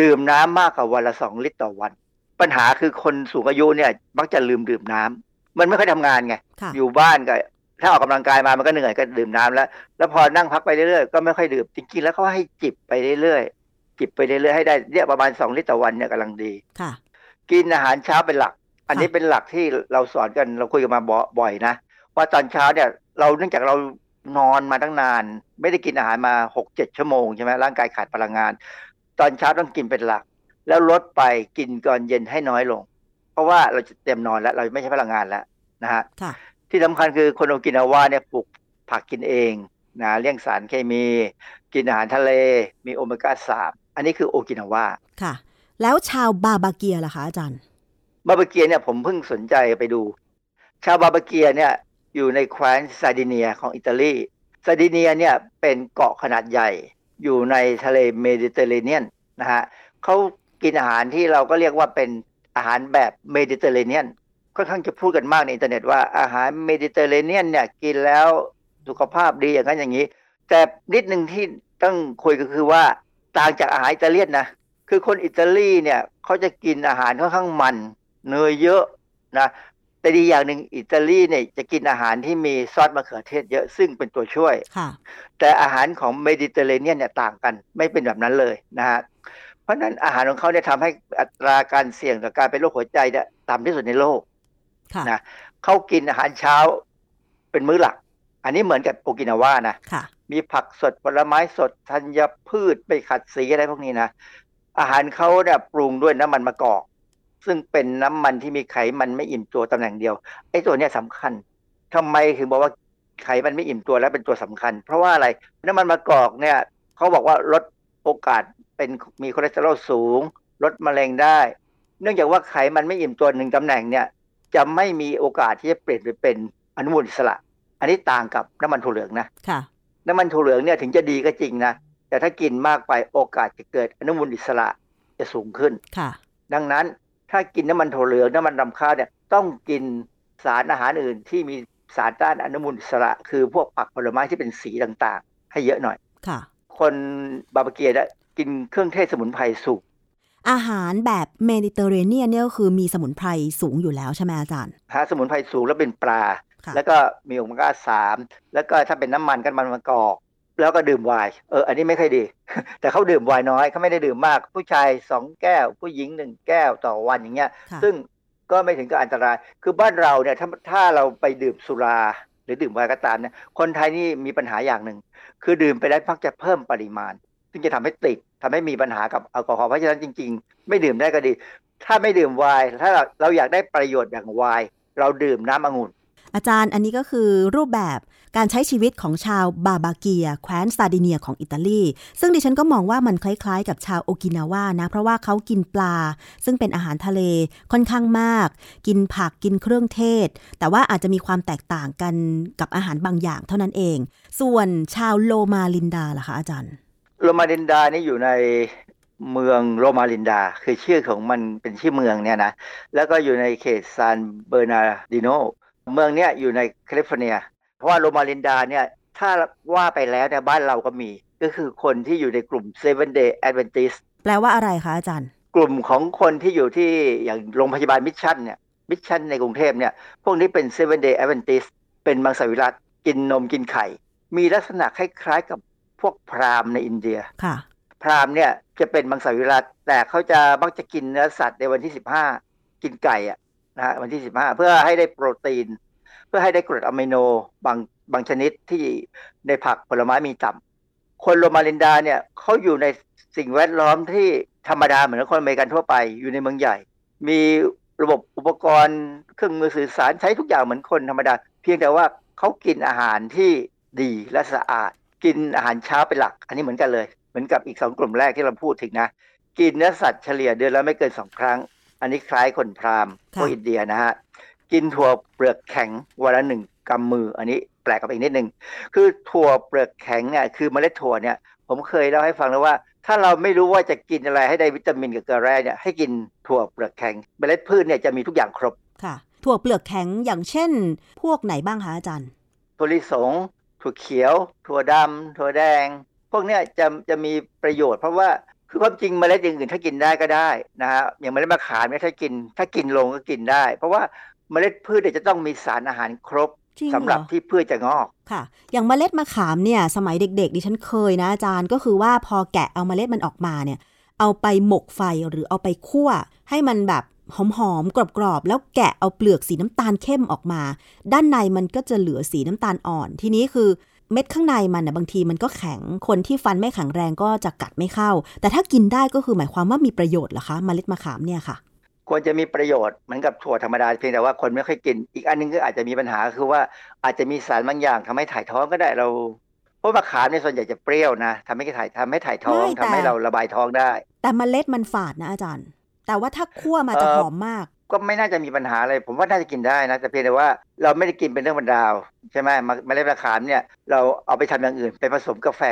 F: ดื่มน้ำมากกว่าวันละสองลิตรต่อวัน ปัญหาคือคนสูงอายุเนี่ยมักจะลืมดื่มน้ำมันไม่ค่อยทำงานไงอยู่บ้านก็ถ้าออกกำลังกายมามันก็เหนื่อยก็ดื่มน้ำแล้ว แล้วพอนั่งพักไปเรื่อยๆก็ไม่ค่อยดื่มจริงๆแล้วเขาให้จิบไปเรื่อยๆจิบไปเรื่อยๆให้ได้เนี่ยประมาณสองลิตรต่อวันเนี่ยกำลังดี
E: ค่ะ
F: กินอาหารเช้าเป็นหลัก อันนี้เป็นหลักที่เราสอนกันเราคุยกันมาบ่อยนะ ว่าตอนเช้าเนี่ยเราเนื่องจากเรานอนมาตั้งนาน ไม่ได้กินอาหารมาหกเจ็ดชั่วโมงใช่ไหมร่างกายขาดพลังงาน ตอนเช้าต้องกินเป็นหลัก แล้วลดไปกินก่อนเย็นให้น้อยลง เพราะว่าเราจะเต็มนอนแล้ว เราไม่ใช้พลังงานแล้วนะฮะที่สำคัญคือคนโอกินาวาเนี่ยปลูกผักกินเองนะเลี่ยงสารเคมี กินอาหารทะเล มีโอเมก้าสามอันนี้คือโอกินาวา
E: ค่ะ แล้วชาวบาบาเกียล่ะคะอาจารย์
F: บาบาเกียเนี่ยผมเพิ่งสนใจไปดู ชาวบาบาเกียเนี่ยอยู่ในแคว้นซาร์ดิเนียของอิตาลีซาร์ดิเนียเนี่ยเป็นเกาะขนาดใหญ่ อยู่ในทะเลเมดิเตอร์เรเนียนนะฮะเขากินอาหารที่เราก็เรียกว่าเป็นอาหารแบบเมดิเตอร์เรเนียนค่อนข้างจะพูดกันมากในอินเทอร์เน็ตว่าอาหารเมดิเตอร์เรเนียนเนี่ยกินแล้วสุขภาพดีอย่างนั้นอย่างนี้ แต่นิดหนึ่งที่ต้องคุยก็คือว่าต่างจากอาหารอิตาเลียนนะคือคนอิตาลีเนี่ยเขาจะกินอาหารค่อนข้างมัน เนยเยอะนะแต่ดีอย่างหนึ่งอิตาลีเนี่ยจะกินอาหารที่มีซอสมะเขือเทศเยอะซึ่งเป็นตัวช่วย แต่อาหารของเมดิเตอร์เรเนียนเนี่ยต่างกันไม่เป็นแบบนั้นเลยนะฮะเพราะนั้นอาหารของเขาเนี่ยทำให้อัตราการเสี่ยงต่อการเป็นโรคหัวใจเนี่ยต่ำที่สุดในโลกนะเขากินอาหารเช้าเป็นมื้อหลัก อันนี้เหมือนกับโอกินาว่านะ
E: ค่ะ
F: มีผักสดผลไม้สดธัญพืชไปขัดสีอะไรพวกนี้นะอาหารเขาเนี่ยปรุงด้วยน้ำมันมะกอก ซึ่งเป็นน้ำมันที่มีไขมันไม่อิ่มตัวตำแหน่งเดียวไอ้ตัวเนี้ยสำคัญทำไมถึงบอกว่าไขมันไม่อิ่มตัวแล้วเป็นตัวสำคัญ เพราะว่าอะไรน้ำมันมะกอกเนี่ยเขาบอกว่าลดโอกาสเป็นมีคอเลสเตอรอลสูง ลดมะเร็งได้ เนื่องจากว่าไขมันไม่อิ่มตัวหนึ่งตำแหน่งเนี่ยจะไม่มีโอกาสที่จะเปลี่ยนไปเป็นอนุมูลอิสระ อันนี้ต่างกับน้ำมันถั่วเหลืองนะ
E: ค่ะ
F: น้ำมันถั่วเหลืองเนี่ยถึงจะดีก็จริงนะ แต่ถ้ากินมากไปโอกาสจะเกิดอนุมูลอิสระจะสูงขึ้น
E: ค่ะ
F: ดังนั้น ถ้ากินน้ำมันถั่วเหลืองน้ำมันรำข้าวเนี่ยต้องกินสารอาหารอื่นที่มีสารต้านอนุมูลอิสระ คือพวกผักผลไม้ที่เป็นสีต่างๆ ให้เยอะหน่อย
E: ค่ะ
F: คนบาบาเกียกินเครื่องเทศสมุนไพรสุก
E: อาหารแบบเมดิเตอร์เรเนียนเนี่ยคือมีสมุนไพรสูงอยู่แล้วใช่ไหมอาจารย์
F: หาสมุนไพรสูงแล้วเป็นปลา แล้วก็มีโอเมก้าสามแล้วก็ถ้าเป็นน้ำมันกันมันมะกอก แล้วก็ดื่มไวน์เอออันนี้ไม่ค่อยดี แต่เขาดื่มไวน์น้อยเขาไม่ได้ดื่มมาก ผู้ชายสองแก้ว ผู้หญิงหนึ่งแก้วต่อวันอย่างเงี้ย ซึ่งก็ไม่ถึงกับอันตราย คือบ้านเราเนี่ยถ้าถ้าเราไปดื่มสุรา หรือดื่มไวน์ก็ตามเนี่ยคนไทยนี่มีปัญหาอย่างหนึ่ง คือดื่มไปแล้วพักจะเพิ่มปริมาณ ซึ่งจะทำให้ติดทำให้มีปัญหากับแอลกอฮอล์เพราะฉะนั้นจริง ๆ ไม่ดื่มได้ก็ดี ถ้าไม่ดื่มไวน์ถ้าเราเราอยากได้ประโยชน์อย่างไวน์เราดื่มน้ำองุ่น
E: อาจารย์อันนี้ก็คือรูปแบบการใช้ชีวิตของชาวบาบาเกีย แคว้นซาดิเนียของอิตาลี ซึ่งดิฉันก็มองว่ามันคล้ายๆ กับชาวโอกินาว่านะ เพราะว่าเขากินปลา ซึ่งเป็นอาหารทะเลค่อนข้างมาก กินผักกินเครื่องเทศ แต่ว่าอาจจะมีความแตกต่างกันกับอาหารบางอย่างเท่านั้นเอง ส่วนชาวโลมาลินดาล่ะคะอาจารย์
F: โลมาลินดานี่อยู่ในเมืองโลมาลินดา คือชื่อของมันเป็นชื่อเมืองเนี่ยนะ แล้วก็อยู่ในเขตซานเบอร์นาดิโน เมืองเนี้ยอยู่ในแคลิฟอร์เนีย เพราะว่าโลมาลินดาเนี่ยถ้าว่าไปแล้วเนี่ยบ้านเราก็มี ก็คือคนที่อยู่ในกลุ่ม Seven Day Adventist
E: แปลว่าอะไรคะอาจารย์
F: กลุ่มของคนที่อยู่ที่อย่างโรงพยาบาลมิชชั่นเนี่ยมิชชั่นในกรุงเทพเนี่ยพวกนี้เป็น Seven Day Adventist เป็นมังสวิรัติกินนมกินไข่ มีลักษณะคล้ายๆกับพวกพราหมณ์ในอินเดีย
E: ค่ะ
F: พราหมณ์เนี่ยจะเป็นมังสวิรัติแต่เขาจะมักจะกินเนื้อสัตว์ในวันที่สิบห้ากินไก่อะ นะฮะวันที่สิบห้าเพื่อให้ได้โปรตีน เพื่อให้ได้กรดอะมิโนบางบางชนิดที่ในผักผลไม้มีต่ำคนโรมาลินดาเนี่ยเขาอยู่ในสิ่งแวดล้อมที่ธรรมดาเหมือนคนอเมริกันทั่วไปอยู่ในเมืองใหญ่ มีระบบอุปกรณ์เครื่องมือสื่อสารใช้ทุกอย่างเหมือนคนธรรมดา เพียงแต่ว่าเขากินอาหารที่ดีและสะอาด กินอาหารเช้าเป็นหลัก อันนี้เหมือนกันเลย เหมือนกับอีกสองกลุ่มแรกที่เราพูดถึงนะ กินเนื้อสัตว์เฉลี่ยเดือนละไม่เกินสองครั้ง อันนี้คล้ายคนพราหมณ์พวกอินเดียนะฮะกินถั่วเปลือกแข็งวันละหนึ่งกำมือ อันนี้แปลกกับอีกนิดนึงคือถั่วเปลือกแข็งเนี่ยคือเมล็ดถั่วเนี่ย ผมเคยเล่าให้ฟังแล้วว่า ถ้าเราไม่รู้ว่าจะกินอะไรให้ได้วิตามินกับเกลือแร่เนี่ยให้กินถั่วเปลือกแข็งเมล็ดพืชเนี่ยจะมีทุกอย่างครบ
E: ค่ะ ถั่วเปลือกแข็งอย่างเช่น พวกไหนบ้างคะอาจารย์
F: ถั่วลิสงถั่วเขียว ถั่วดำถั่วแดง พวกนี้จะจะมีประโยชน์เพราะว่า คือความจริงเมล็ดอย่างอื่นถ้ากินได้ก็ได้นะฮะอย่างเมล็ดมะขามเนี่ยถ้ากิน ถ้ากินลงก็กินได้ เพราะว่าเมล็ดพืชจะต้องมีสารอาหารครบสำหรับที่พืชจะงอก
E: ค่ะ อย่างเมล็ดมะขามเนี่ย สมัยเด็ก ๆ ดิฉันเคยนะอาจารย์ก็คือว่าพอแกะเอาเมล็ดมันออกมาเนี่ย เอาไปหมกไฟหรือเอาไปคั่ว ให้มันแบบหอมๆกรอบๆ แล้วแกะเอาเปลือกสีน้ำตาลเข้มออกมา ด้านในมันก็จะเหลือสีน้ำตาลอ่อน ทีนี้คือ เม็ดข้างในมันนะบางทีมันก็แข็งคนที่ฟันไม่แข็งแรงก็จะกัดไม่เข้า แต่ถ้ากินได้ก็คือหมายความว่ามีประโยชน์เหรอคะมเมล็ดมะขามเนี่ยค่ะ
F: ควรจะมีประโยชน์เหมือนกับถั่วธรรมดาเพียงแต่ว่าคนไม่ค่อยกิน อีกอันนึงก็อาจจะมีปัญหาคือว่าอาจจะมีสารบางอย่างทำให้ถ่ายท้องก็ได้เราเพราะมะขามในส่วนใหญ่จะเปรี้ยวนะทำให้ถ่ายทำให้ถ่ายท้องทำให้เราระบายท้องได้
E: แต่มเมล็ดมันฝาดนะอาจารย์ แต่ว่าถ้าคั่วมาจะหอมมาก
F: ก็ไม่น่าจะมีปัญหาอะไร ผมว่าน่าจะกินได้นะแต่เพียงแต่ว่าเราไม่ได้กินเป็นเรื่องบรรดาวใช่ไหมมเมล็ดมะขามเนี่ยเราเอาไปทำอย่างอื่นไปผสมกาแฟ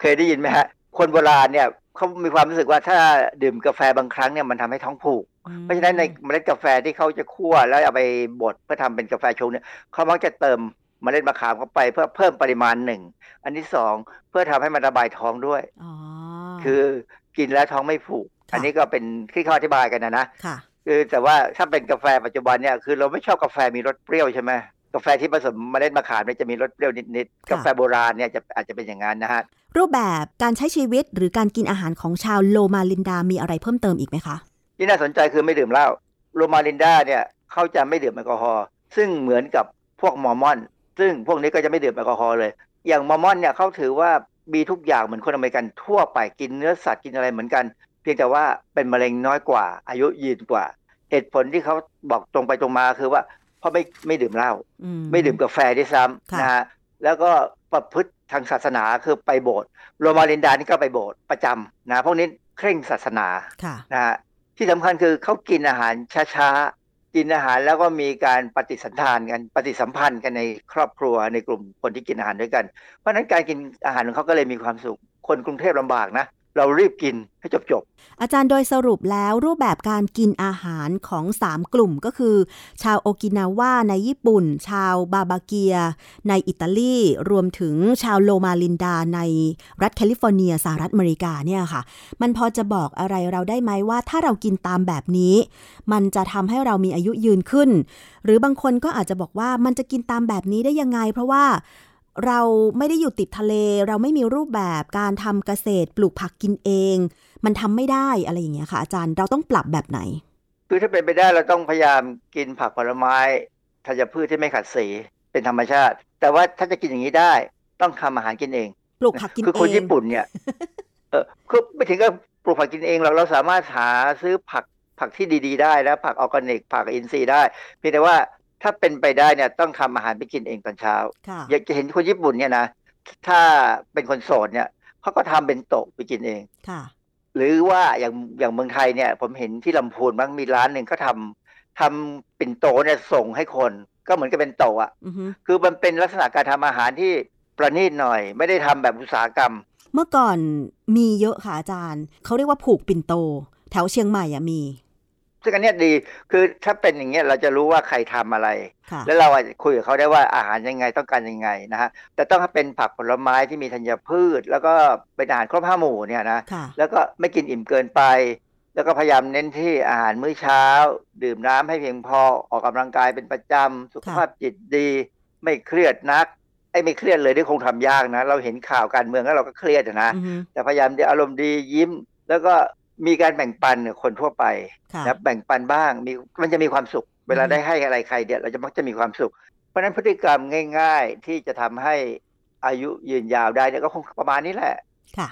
F: เคยได้ยินไหมฮะคนโบราณเนี่ยเขามีความรู้สึกว่าถ้าดื่มกาแฟบางครั้งเนี่ยมันทำให้ท้องผูก เพราะฉะนั้นในเมล็ดกาแฟที่เขาจะคั่วแล้วเอาไปบดเพื่อทำเป็นกาแฟชงเนี่ยเขามักจะเติมมเมล็ดมะขามเข้าไปเพื่อเพิ่มปริมาณหนึ่ง อันที่สองเพื่อทำให้มันระบายท้องด้วยคือกินแล้วท้องไม่ผูก อันนี้ก็เป็นที่เขาอธิบายกันนะนะ คือแต่ว่าถ้าเป็นกาแฟปัจจุบันเนี่ยคือเราไม่ชอบกาแฟมีรสเปรี้ยวใช่ไหมกาแฟที่ผสมเมล็ดมะขามเนี่ยจะมีรสเปรี้ยวนิดๆกาแฟโบราณเนี่ยจะอาจจะเป็นอย่างนั้นนะฮะ
E: รูปแบบการใช้ชีวิตหรือการกินอาหารของชาวโลมาลินดามีอะไรเพิ่มเติมอีกไหมคะ
F: ที่น่าสนใจคือไม่ดื่มเหล้าโลมาลินดาเนี่ยเขาจะไม่ดื่มแอลกอฮอล์ซึ่งเหมือนกับพวกมอร์มอน ซึ่งพวกนี้ก็จะไม่ดื่มแอลกอฮอล์เลย อย่างมอร์มอนเนี่ยเขาถือว่ามีทุกอย่างเหมือนคนอเมริกันทั่วไปกินเนื้อสัตว์กินอะไรเหมือนกัน เพียงแต่ว่าเป็นมะเร็งน้อยกว่า อายุยืนกว่า เหตุผลที่เขาบอกตรงไปตรงมาคือว่าเพราะไม่ไม่ดื่มเหล้าไม่ดื่มกาแฟด้วยซ้ำนะฮะแล้วก็ประพฤติทางศาสนาคือไปโบสถ์โรมาลินดานี่ก็ไปโบสถ์ประจำนะพวกนี้เคร่งศาสนานะฮะที่สำคัญคือเขากินอาหารช้าๆ กินอาหารแล้วก็มีการปฏิสันทานกันปฏิสัมพันธ์กันในครอบครัวในกลุ่มคนที่กินอาหารด้วยกัน เพราะฉะนั้นการกินอาหารของเขาก็เลยมีความสุขคนกรุงเทพลำบากนะ เรารีบกินให้จบจบ
E: อาจารย์โดยสรุปแล้วรูปแบบการกินอาหารของ 3 กลุ่มก็คือ ชาวโอกินาว่าในญี่ปุ่น ชาวบาบาเกีย ในอิตาลี รวมถึงชาวโลมาลินดาในรัฐแคลิฟอร์เนียสหรัฐอเมริกาเนี่ยค่ะ มันพอจะบอกอะไรเราได้ไหมว่าถ้าเรากินตามแบบนี้ มันจะทำให้เรามีอายุยืนขึ้น หรือบางคนก็อาจจะบอกว่ามันจะกินตามแบบนี้ได้ยังไง เพราะว่า เราไม่ได้อยู่ติดทะเล เราไม่มีรูปแบบการทำเกษตรปลูกผักกินเอง มันทำไม่ได้อะไรอย่างเงี้ยค่ะ อาจารย์เราต้องปรับแบบไหน
F: คือถ้าเป็นไปได้เราต้องพยายามกินผักผลไม้ธัญพืชที่ไม่ขัดสีเป็นธรรมชาติ แต่ว่าถ้าจะกินอย่างนี้ได้ต้องทำอาหารกินเอง
E: ปลูกผักกินเอง
F: คือคนญี่ปุ่นเนี่ยเออคือไม่ถึงกับปลูกผักกินเองเราเราสามารถหาซื้อผักผักที่ดี ๆ ได้แล้วผักออร์แกนิกผักอินทรีย์ได้เพียงแต่ว่า ถ้าเป็นไปได้เนี่ยต้องทำอาหารไปกินเองตอนเช้า อยากจะเห็นคนญี่ปุ่นเนี่ยนะถ้าเป็นคนโสดเนี่ยเขาก็ทำเป็นโต๊ะไปกินเอง
E: ค่ะ
F: หรือว่าอย่างอย่างเมืองไทยเนี่ย ผมเห็นที่ลำพูนบางมีร้านหนึ่งก็ทำทำเป็นโต๊ะเนี่ยส่งให้คนก็เหมือนกับเป็นโต๊ะอะคือมันเป็นลักษณะการทำอาหารที่ประณีตหน่อย ไม่ได้ทำแบบอุตสาหกรรม
E: เมื่อก่อนมีเยอะค่ะอาจารย์เขาเรียกว่าผูกปิ่นโต แถวเชียงใหม่อะมี
F: ซึ่งอันนี้ดีคือถ้าเป็นอย่างเงี้ยเราจะรู้ว่าใครทำอะไร แล้วเราคุยกับเขาได้ว่าอาหารยังไงต้องการยังไงนะฮะแต่ต้องเป็นผักผลไม้ที่มีธัญพืช แล้วก็เป็นอาหารครบห้าหมู่เนี่ยนะแล้วก็ไม่กินอิ่มเกินไป แล้วก็พยายามเน้นที่อาหารมื้อเช้า ดื่มน้ำให้เพียงพอออกกำลังกายเป็นประจำสุขภาพจิตดี ไม่เครียดนักไอ้ไม่เครียดเลยที่คงทำยากนะ เราเห็นข่าวการเมืองแล้วเราก็เครียดนะแต่พยายามอารมณ์ดียิ้ม แล้วก็ มีการแบ่งปันคนทั่วไปนะแบ่งปันบ้างมีมันจะมีความสุข เวลาได้ให้อะไรใครเดียเราจะมักจะมีความสุข เพราะนั้นพฤติกรรมง่าย ๆ ที่จะทำให้อายุยืนยาวได้เนี่ยก็คงประมาณนี้แหละ
E: ค่ะ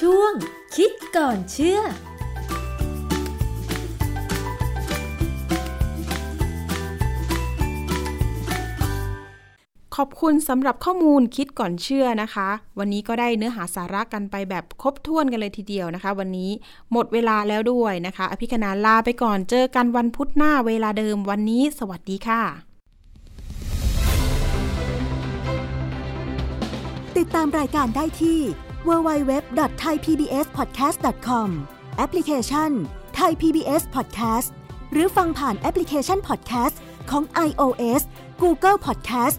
D: ช่วงคิดก่อนเชื่อ
A: ขอบคุณสำหรับข้อมูลคิดก่อนเชื่อนะคะ วันนี้ก็ได้เนื้อหาสาระกันไปแบบครบถ้วนกันเลยทีเดียวนะคะ วันนี้หมดเวลาแล้วด้วยนะคะ อภิคณาลาไปก่อนเจอกันวันพุธหน้าเวลาเดิมวันนี้ สวัสดีค่ะ
E: ติดตามรายการได้ที่ www.thaipbspodcast.com แอปพลิเคชัน Thai PBS Podcast หรือฟังผ่านแอปพลิเคชัน Podcast ของ iOS Google Podcast